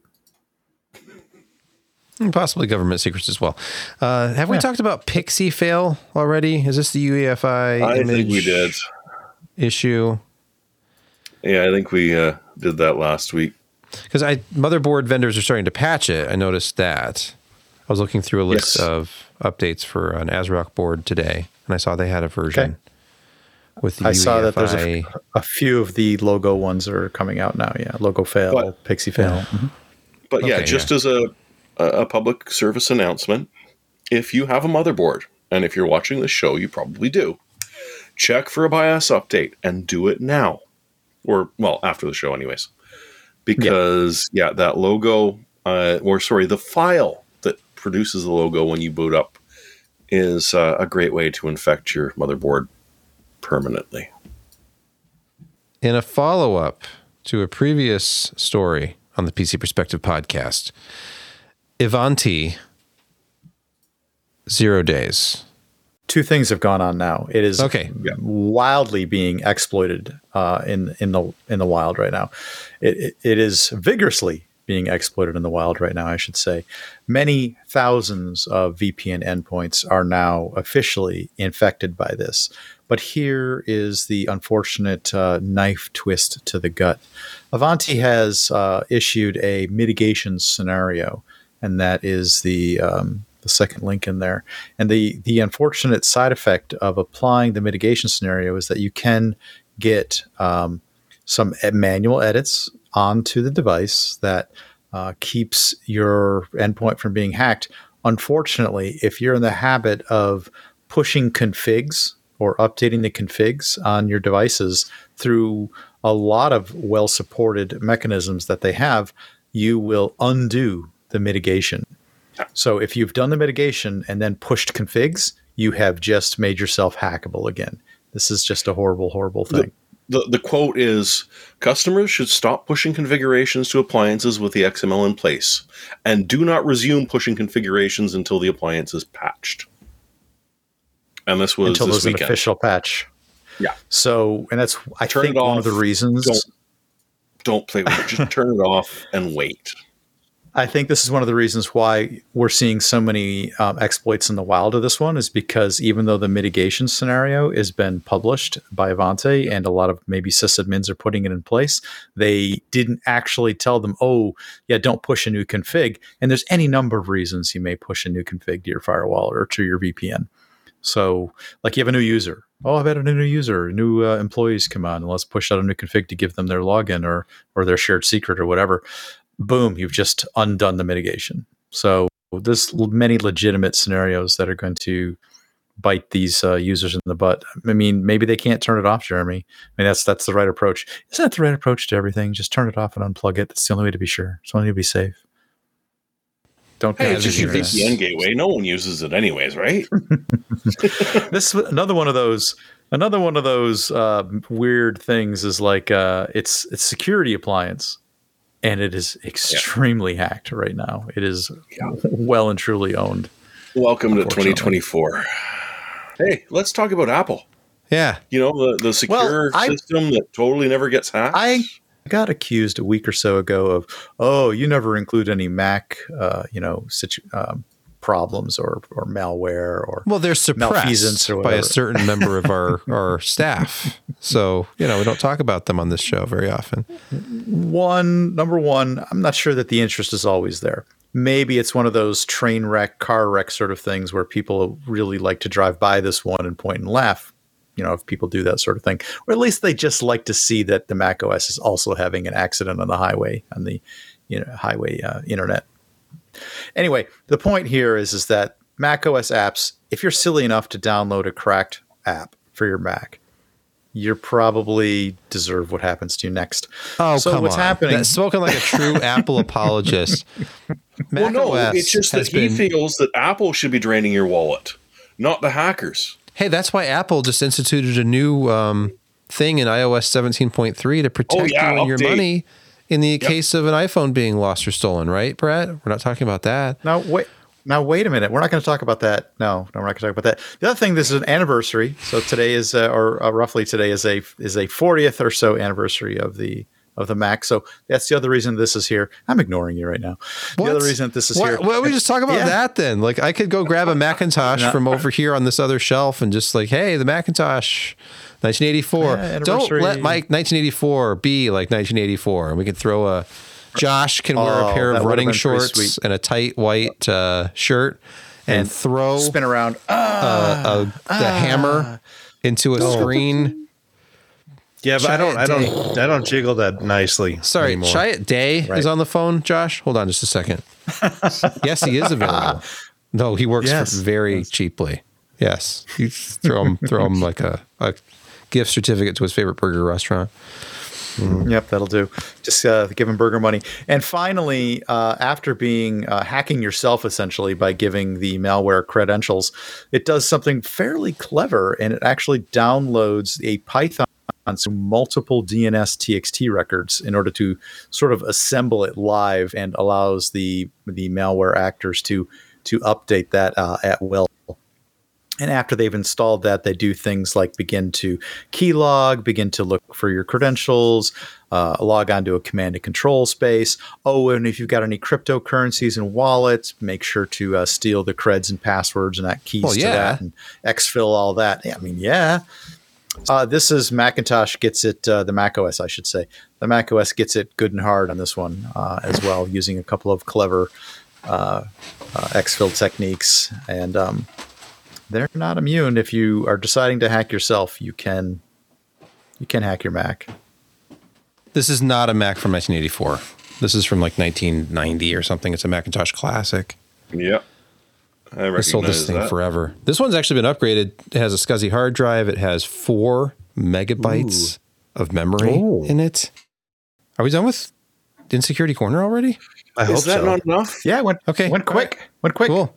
And possibly government secrets as well. Uh, have we talked about PixieFail already? Is this the UEFI I image think we did. issue? Yeah, I think we uh, did that last week. Because I motherboard vendors are starting to patch it. I noticed that. I was looking through a list Yes. of updates for an ASRock board today, and I saw they had a version Okay. with the I saw that there's UEFI. a, a few of the logo ones are coming out now. Yeah, LogoFAIL, But- PixieFail. Mhm. But yeah, Okay, just as a a a public service announcement, if you have a motherboard, and if you're watching this show, you probably do, check for a BIOS update and do it now, or well after the show, anyways, because yeah, that logo, uh, or sorry, the file that produces the logo when you boot up is uh, a great way to infect your motherboard permanently. In a follow up to a previous story on the PC Perspective podcast, Ivanti, zero days. Two things have gone on now. It is Okay. wildly being exploited uh, in in the in the wild right now. It, it, it is vigorously being exploited in the wild right now. I should say, many thousands of VPN endpoints are now officially infected by this. But here is the unfortunate uh, knife twist to the gut. Ivanti has uh, issued a mitigation scenario, and that is the um, the second link in there. And the the unfortunate side effect of applying the mitigation scenario is that you can get um, some manual edits onto the device that uh, keeps your endpoint from being hacked. Unfortunately, if you're in the habit of pushing configs or updating the configs on your devices through a lot of well supported mechanisms that they have, you will undo the mitigation. So if you've done the mitigation and then pushed configs, you have just made yourself hackable again. This is just a horrible, horrible thing. The, the quote is customers should stop pushing configurations to appliances with the XML in place and do not resume pushing configurations until the appliance is patched. And this was until this there's an official patch. Yeah. So, and that's I Turn think one of the reasons. Don't- Don't play with it. Just turn it off and wait. I think this is one of the reasons why we're seeing so many um, exploits in the wild of this one is because even though the mitigation scenario has been published by Ivanti and a lot of maybe sysadmins are putting it in place, they didn't actually tell them, oh, yeah, don't push a new config. And there's any number of reasons you may push a new config to your firewall or to your VPN. So, like you have a new user. Oh, I've added a new user. New uh, employees come on, and let's push out a new config to give them their login or or their shared secret or whatever. Boom, you've just undone the mitigation. So there's many legitimate scenarios that are going to bite these uh, users in the butt. I mean, maybe they can't turn it off, Jeremy. I mean, that's that's the right approach. Isn't that the right approach to everything? Just turn it off and unplug it. That's the only way to be sure. It's the only way to be safe. Don't Hey, it's just your internet. VPN gateway. No one uses it anyways, right? this another one of those another one of those uh, weird things is like uh, it's it's security appliance and it is extremely hacked right now it is well and truly owned Welcome to 2024. Hey, let's talk about Apple. Yeah. You know, the, the secure I- system that totally never gets hacked. i got accused a week or so ago of oh you never include any mac uh, you know situ- um, problems or or malware or Well, they're suppressed or by a certain member of our, our staff. So, you know, we don't talk about them on this show very often. one number one i'm not sure that the interest is always there maybe it's one of those train wreck car wreck sort of things where people really like to drive by this one and point and laugh you know if people do that sort of thing or at least they just like to see that the mac os is also having an accident on the highway on the you know highway uh, internet anyway the point here is is that mac os apps if you're silly enough to download a cracked app for your Mac, you're probably deserve what happens to you next. Oh, so come what's on. happening? That's spoken like a true Apple apologist. Well, no, macOS it's just that he been- feels that Apple should be draining your wallet, not the hackers. Hey, that's why Apple just instituted a new um, thing in iOS 17.3 to protect Oh, yeah, you and your money in the case of an iPhone being lost or stolen, right, Brett? We're not talking about that. Now wait. Now wait a minute. We're not going to talk about that. No, no, we're not going to talk about that. The other thing, this is an anniversary. So today is, uh, or uh, roughly today is a is a 40th or so anniversary of the of the Mac. So that's the other reason this is here. I'm ignoring you right now. The other reason this is Why, here. why don't we just talk about Yeah. that then? Like, I could go grab a Macintosh No. from over here on this other shelf and just like, hey, the Macintosh, 1984. Yeah, Don't let my 1984 be like 1984. And we could throw a. Josh can wear a Oh, pair of running shorts and a tight white uh, shirt and, And throw spin around. Ah, a, the hammer into a screen. Yeah, but I don't, I don't, I don't jiggle that nicely. Sorry, anymore. Chiat Day is on the phone. Josh, hold on just a second. yes, he is available. No, he works Yes. for very cheaply. Yes, you throw him, throw him like a, a gift certificate to his favorite burger restaurant. Yep, that'll do. Just uh, give him burger money. And finally, uh, after being uh, hacking yourself essentially by giving the malware credentials, it does something fairly clever, and it actually downloads a Python to multiple DNS TXT records in order to sort of assemble it live, and allows the the malware actors to to update that uh, at will. And after they've installed that, they do things like begin to keylog, begin to look for your credentials, uh, log onto a command and control space. Oh, and if you've got any cryptocurrencies and wallets, make sure to uh, steal the creds and passwords and that keys Well, to that and exfil all that. Yeah, I mean, yeah. Uh, this is Macintosh gets it, uh, the Mac OS, I should say. The Mac OS gets it good and hard on this one uh, as well, using a couple of clever uh, uh, exfil techniques. And um, they're not immune. If you are deciding to hack yourself, you can you can hack your Mac. This is not a Mac from 1984. This is from like 1990 or something. It's a Macintosh Classic. Yep. I I sold this thing that. forever. This one's actually been upgraded. It has a SCSI hard drive. It has four megabytes of memory Ooh. in it. Are we done with Insecurity Corner already? I hope Is that so. not enough? Yeah, went Okay. went quick, went quick. Cool.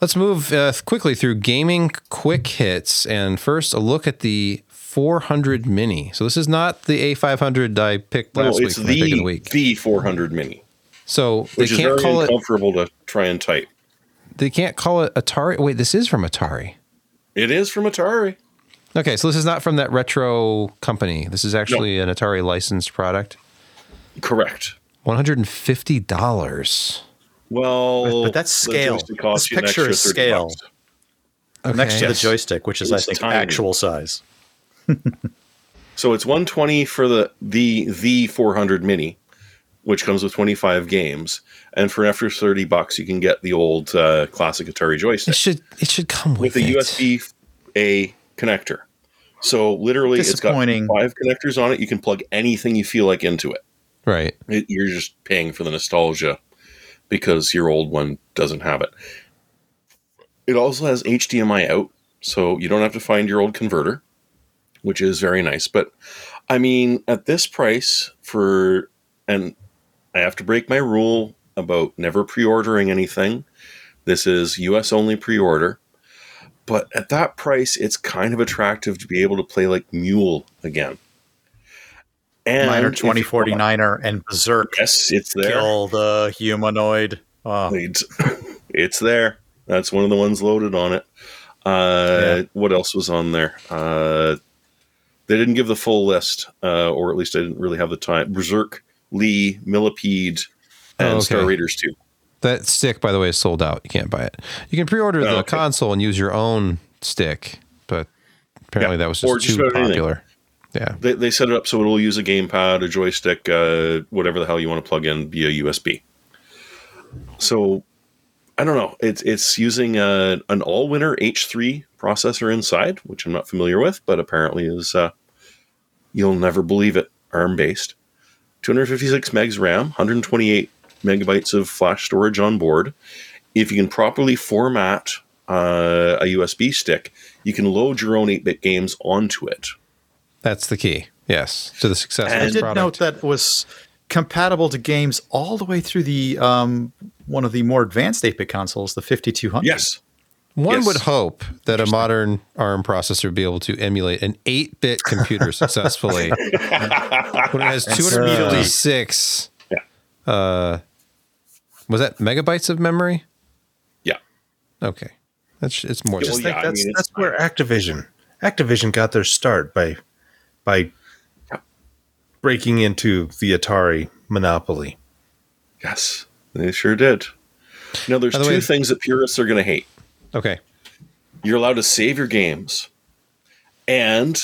Let's move uh, quickly through gaming quick hits. And first, a look at the 400 Mini. So, this is not the A500 I picked No, last week it's for my pick of the the week. the 400 mini, So, they which is can't very call it. uncomfortable to try and type. They can't call it Atari. Wait, this is from Atari. It is from Atari. Okay, so this is not from that retro company. This is actually an Atari licensed product. Correct. One hundred and fifty dollars. Well, But that's the scale. This picture is 30 scale. bucks. Next to the joystick, which is I think tiny. actual size. So it's 120 for the the the 400 mini, which comes with 25 games, and for after 30 bucks you can get the old uh, classic Atari joystick. It should it should come with, with a it. USB A connector. So literally, it's got Disappointing. five connectors on it. You can plug anything you feel like into it. Right. It- You're just paying for the nostalgia because your old one doesn't have it. It also has HDMI out, so you don't have to find your old converter, which is very nice. But I mean, at this price for, and I have to break my rule about never pre ordering anything. This is US only pre order. But at that price, it's kind of attractive to be able to play like Mule again. And Miner if 2049er and Berzerk Yes, it's there. kill the humanoid. Oh, It's, there. That's one of the ones loaded on it. Uh, Yeah. What else was on there? Uh, they didn't give the full list, uh, or at least I didn't really have the time. Berzerk, Lee, Millipede, and Oh, okay. Star Raiders 2. That stick, by the way, is sold out. You can't buy it. You can pre-order the Oh, okay. console and use your own stick, but apparently Yeah, that was just just too popular anything. Yeah. They, they set it up so it'll use a gamepad, a joystick, uh, whatever the hell you want to plug in via USB. So I don't know. It's it's using a, an Allwinner H3 processor inside, which I'm not familiar with, but apparently is uh, you'll never believe it, ARM based. 256 megs RAM, 128 megabytes of flash storage on board. If you can properly format uh, a USB stick, you can load your own 8 bit games onto it. That's the key. Yes, to the success And of I did product. note that was compatible to games all the way through the um, one of the more advanced 8-bit consoles, the 5200. Yes. One Yes. would hope that a modern ARM processor would be able to emulate an 8 bit computer successfully when it has 256. Yeah. Uh, was that megabytes of memory? Yeah. Okay. That's it's more Well, just yeah, think I mean, that's where Activision Activision got their start by by breaking into the Atari monopoly. Yes. They sure did. Now, there's the two way- things that purists are going to hate. Okay. You're allowed to save your games, and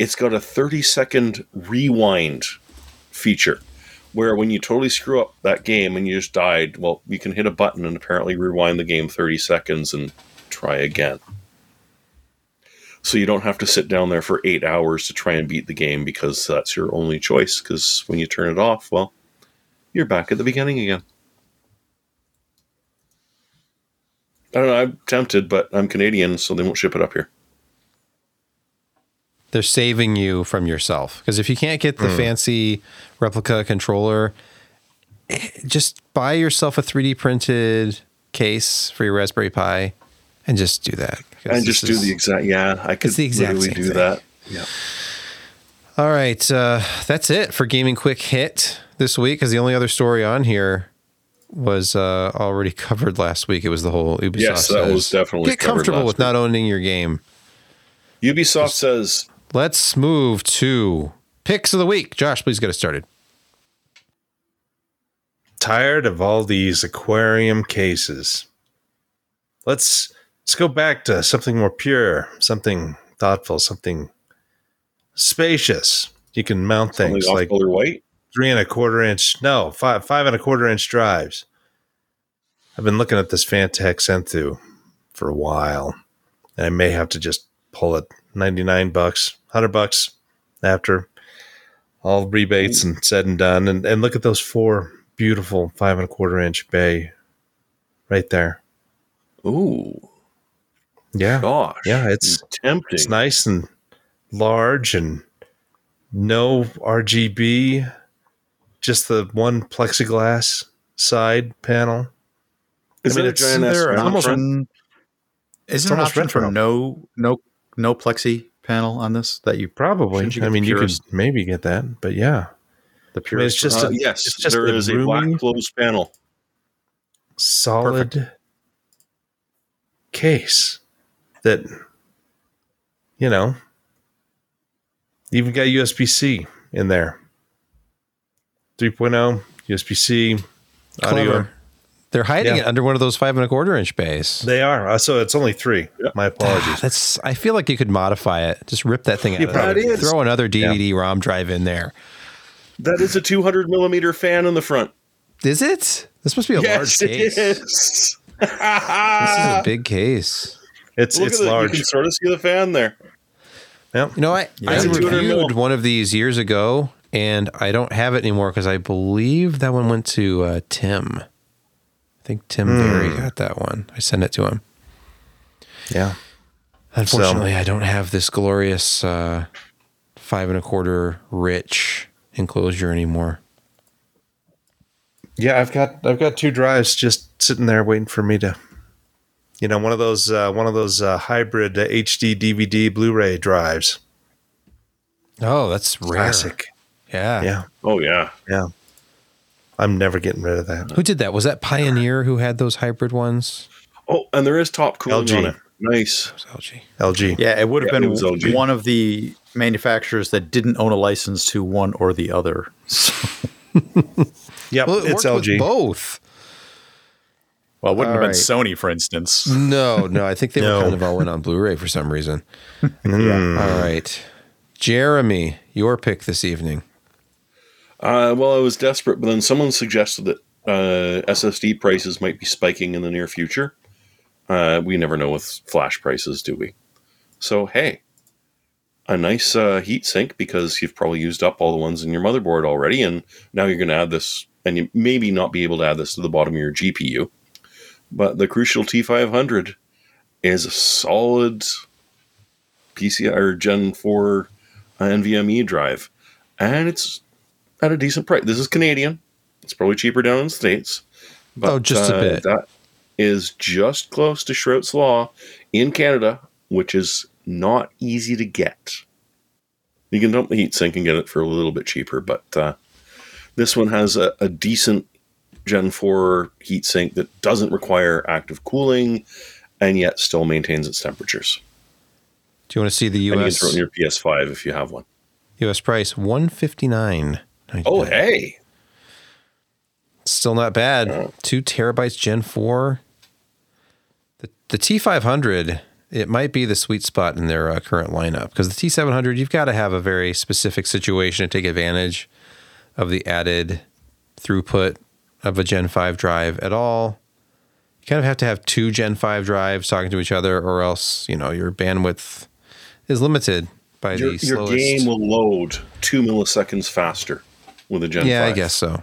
it's got a 30 second rewind feature where when you totally screw up that game and you just died, well, you can hit a button and apparently rewind the game 30 seconds and try again. So you don't have to sit down there for eight hours to try and beat the game because that's your only choice. Because when you turn it off, well, you're back at the beginning again. I don't know. I'm tempted, but I'm Canadian, so they won't ship it up here. They're saving you from yourself because if you can't get the fancy replica controller, eh, just buy yourself a 3D printed case for your Raspberry Pi and just do that. And just do is- the exact. Yeah, I could the exact literally do thing. that. Yeah. All right, uh, that's it for gaming quick hit this week. Because the only other story on here was uh, already covered last week. It was the whole Ubisoft. Yes, that was definitely get comfortable last with not owning your game. Ubisoft says Let's move to picks of the week. Josh, please get us started. Tired of all these aquarium cases. Let's let's go back to something more pure, something thoughtful, something spacious. You can mount something things like three and a quarter inch no five five and a quarter inch drives. I've been looking at this fantech Senthu for a while and i may have to just pull it. 99 bucks 100 bucks after all rebates mm. and said and done. And, and look at those four beautiful five and a quarter inch bay right there. Ooh, yeah gosh. Yeah, it's- tempting. it's nice and large and no RGB, just the one plexiglass side panel. Is I mean, it a it's- giant There an almost front? option? Is it's there an almost option for no no no plexi panel on this that you Probably. You I mean, you could purest? maybe get that, but yeah, the I pure mean, it's just Uh, a- yes, it's just there a is a black roomy- closed panel. solid case that you know even got USB C in there. 3.0 USB C audio. Clever. They're hiding Yeah. it under one of those five and a quarter inch bays. They are. Uh, so it's only three. Yeah. My apologies. That's. I feel like you could modify it. Just rip that thing out. You of there. probably. Throw another DVD ROM drive in there. That is a 200 millimeter fan in the front. Is it? This must be a large yes, it case. is. This is a big case. It's Look it's at it. large. You can sort of see the fan there. Yeah. You know, I, I it's a 200 reviewed one of these years ago, and I don't have it anymore because I believe that one went to uh, Tim. I think Tim Berry got that one. I sent it to him. Yeah. Unfortunately, I don't have this glorious uh, five and a quarter rich enclosure anymore. Yeah, I've got I've got two drives just sitting there waiting for me to you know, one of those uh, one of those uh, hybrid uh, HD DVD Blu-ray drives. Oh, that's rare. Classic. Yeah. Yeah. Oh, yeah. Yeah. I'm never getting rid of that. Who did that? Was that Pioneer who had those hybrid ones? Oh, and there is top cooling LG. on it. Nice. It was LG. LG. Yeah, it would have Yeah, been LG. one of the manufacturers that didn't own a license to one or the other. So, Yep, Well, it it's worked LG. with both. Well, it wouldn't All have right. been Sony, for instance. No, no, I think they No. were kind of all in on Blu-ray for some reason. Mm. All right, Jeremy, your pick this evening. Uh, well, I was desperate, but then someone suggested that uh, SSD prices might be spiking in the near future. Uh, we never know with flash prices, do we? So, hey, a nice uh, heat sink because you've probably used up all the ones in your motherboard already, and now you're going to add this, and you maybe not be able to add this to the bottom of your GPU. But the Crucial T500 is a solid PCI or Gen 4 uh, NVMe drive, and it's at a decent price. This is Canadian. It's probably cheaper down in the States. But, Oh, just a uh, bit. That is just close to Shrout's Law in Canada, which is not easy to get. You can dump the heatsink and get it for a little bit cheaper, but uh, this one has a, a decent Gen 4 heatsink that doesn't require active cooling and yet still maintains its temperatures. Do you want to see the And you can US throw it in your PS5 if you have one. US price? One fifty nine. Oh, hey. Still not bad. Oh. Two terabytes Gen 4. The, the T500, it might be the sweet spot in their uh, current lineup because the T700, you've got to have a very specific situation to take advantage of the added throughput of a Gen 5 drive at all. You kind of have to have two Gen 5 drives talking to each other, or else, you know, your bandwidth is limited by Your, the your game will load two milliseconds faster with a Gen yeah, 5. I guess so.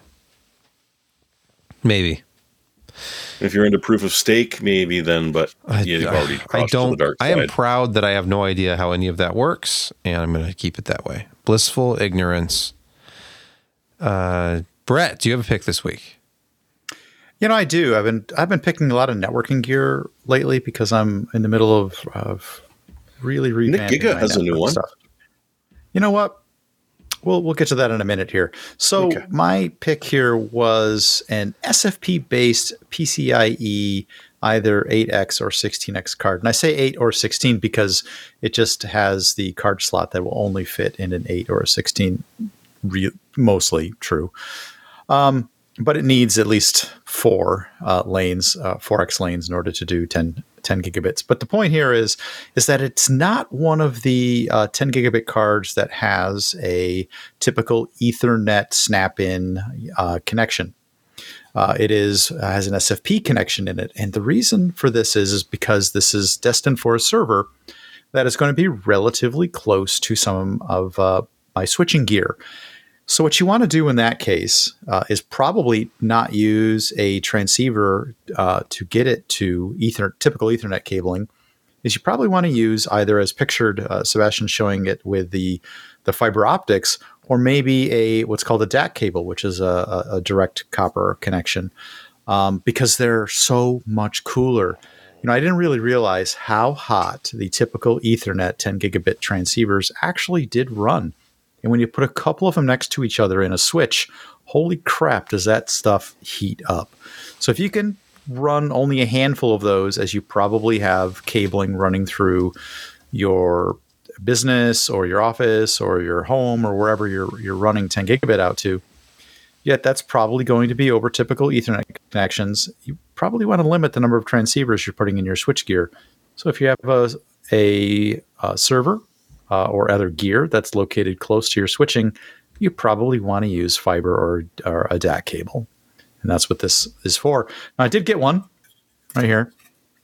Maybe. If you're into proof of stake, maybe then, but I, you've already I don't. the dark I am proud that I have no idea how any of that works, and I'm going to keep it that way. Blissful ignorance. Uh, Brett, do you have a pick this week? You know, I do. I've been I've been picking a lot of networking gear lately because I'm in the middle of of really revamping. Giga my has a new one. Stuff. You know what? We'll we'll get to that in a minute here. So Okay. my pick here was an SFP based PCIe either 8x or 16x card, and I say 8 or 16 because it just has the card slot that will only fit in an 8 or a 16. Re- mostly true um, but it needs at least four uh, lanes, uh, 4x lanes in order to do 10, 10 gigabits. But the point here is, is that it's not one of the uh, 10 gigabit cards that has a typical Ethernet snap-in uh, connection. Uh, it is has an SFP connection in it, and the reason for this is is because this is destined for a server that is going to be relatively close to some of uh, my switching gear. So what you want to do in that case uh, is probably not use a transceiver uh, to get it to ether typical Ethernet cabling. Is you probably want to use either as pictured, uh, Sebastian showing it with the the fiber optics, or maybe a what's called a DAC cable, which is a, a, direct copper connection, um, because they're so much cooler. You know, I didn't really realize how hot the typical Ethernet 10 gigabit transceivers actually did run. And when you put a couple of them next to each other in a switch, holy crap, does that stuff heat up. So if you can run only a handful of those, as you probably have cabling running through your business or your office or your home or wherever you're, you're running 10 gigabit out to, yet that's probably going to be over typical Ethernet connections. You probably want to limit the number of transceivers you're putting in your switch gear. So if you have a, a, a server uh, or other gear that's located close to your switching, you probably want to use fiber or, or a DAC cable. And that's what this is for. Now, I did get one right here.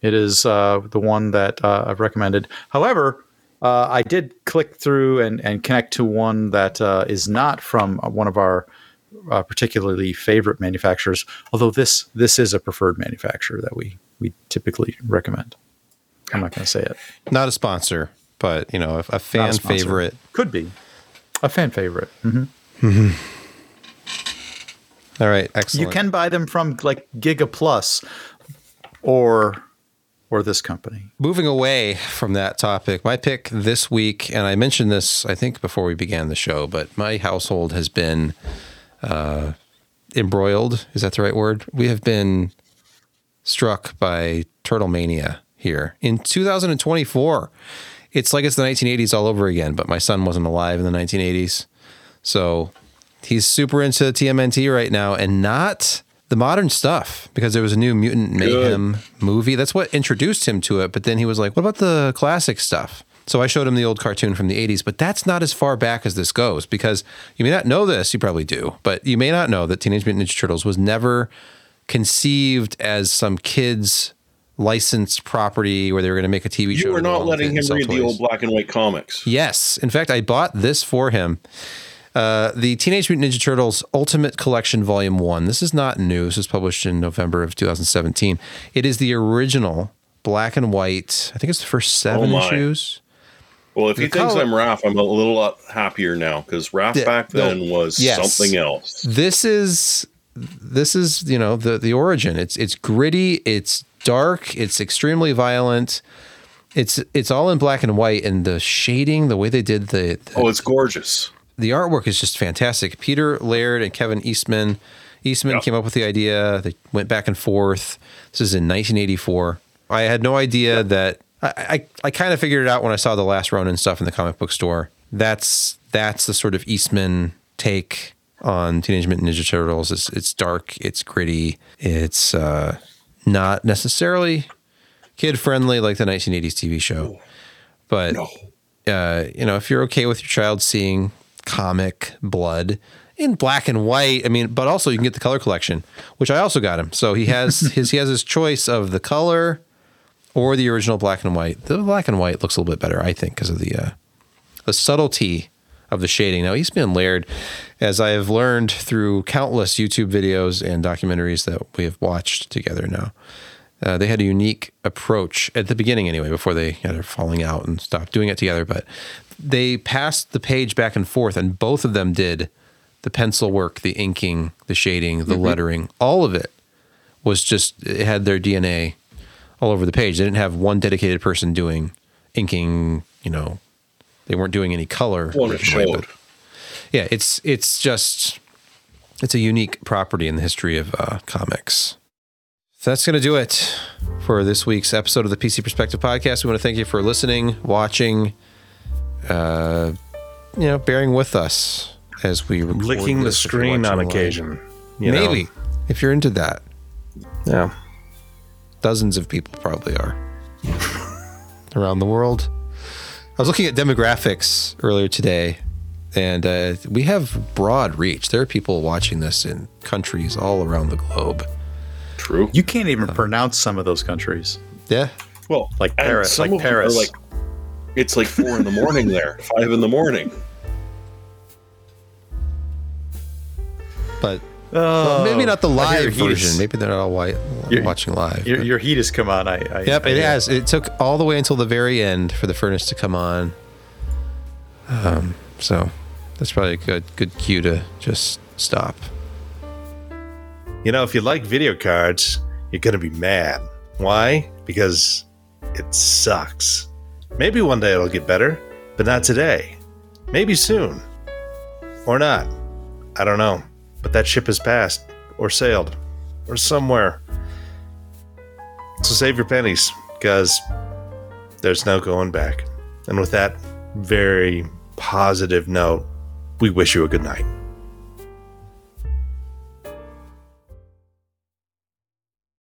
It is uh, the one that uh, I've recommended. However, uh, I did click through and, and connect to one that uh, is not from one of our uh, particularly favorite manufacturers. Although this this is a preferred manufacturer that we we typically recommend. I'm not going to say it. Not a sponsor, but you know, a, a fan sponsor. favorite. Could be a fan favorite. hmm All right, excellent. You can buy them from like Giga Plus or or this company. Moving away from that topic, my pick this week, and I mentioned this, I think, before we began the show, but my household has been uh, embroiled. Is that the right word? We have been struck by Turtle Mania here in 2024. It's like it's the 1980s all over again, but my son wasn't alive in the 1980s. So he's super into TMNT right now and not the modern stuff because there was a new Mutant Mayhem movie. That's what introduced him to it. But then he was like, what about the classic stuff? So I showed him the old cartoon from the 80s, but that's not as far back as this goes because you may not know this, you probably do, but you may not know that Teenage Mutant Ninja Turtles was never conceived as some kids licensed property where they were going to make a TV show. You were not letting him read the old black and white comics. Yes. In fact, I bought this for him. Uh, the Teenage Mutant Ninja Turtles Ultimate Collection Volume 1. This is not new. This was published in November of 2017. It is the original black and white. I think it's the first seven Oh issues. Well, if The he thinks I'm Raph, I'm a little lot happier now because Raph Yeah, back no, then was yes. something else. This is this is you know the the origin. It's it's gritty. It's dark. It's extremely violent. It's it's all in black and white, and the shading, the way they did the the, Oh, it's gorgeous. the artwork is just fantastic. Peter Laird and Kevin Eastman. Eastman Yep. came up with the idea. They went back and forth. This is in 1984. I had no idea that. I, I, I kind of figured it out when I saw the last Ronin stuff in the comic book store. That's that's the sort of Eastman take on Teenage Mutant Ninja Turtles. It's, it's dark. It's gritty. It's uh, not necessarily kid friendly like the 1980s TV show, but No. uh, you know, if you're okay with your child seeing comic blood in black and white, I mean, but also you can get the color collection, which I also got him. So he has his he has his choice of the color or the original black and white. The black and white looks a little bit better, I think, because of the uh, the subtlety of the shading. Now Eastman Laird, as I have learned through countless YouTube videos and documentaries that we have watched together now, uh, they had a unique approach at the beginning, anyway, before they had their falling out and stopped doing it together. But they passed the page back and forth, and both of them did the pencil work, the inking, the shading, the lettering, all of it was just it had their DNA all over the page. They didn't have one dedicated person doing inking. You know, they weren't doing any color. Well, it right, but- showed. Yeah, it's it's just it's a unique property in the history of uh, comics. So that's going to do it for this week's episode of the PC Perspective podcast. We want to thank you for listening, watching, uh, you know, bearing with us as we record Licking the screen on occasion. you know? Maybe if you're into that, Yeah. dozens of people probably are around the world. I was looking at demographics earlier today, and uh, we have broad reach. There are people watching this in countries all around the globe. True. You can't even pronounce some of those countries. Yeah, Well, Like Paris- some like of them are Paris. Like, it's like four in the morning there, five in the morning. but Oh, maybe not the I live your heat is- version. Maybe they're not all white, You're- watching live. Your, your heat has come on. I, I Yep, I it hear. has. It took all the way until the very end for the furnace to come on. Um, so that's probably a good good cue to just stop. You know, if you like video cards, you're going to be mad. Why? Because it sucks. Maybe one day it'll get better, but not today. Maybe soon. Or not. I don't know. But that ship has passed, or sailed, or somewhere. So save your pennies, because there's no going back. And with that very positive note, we wish you a good night.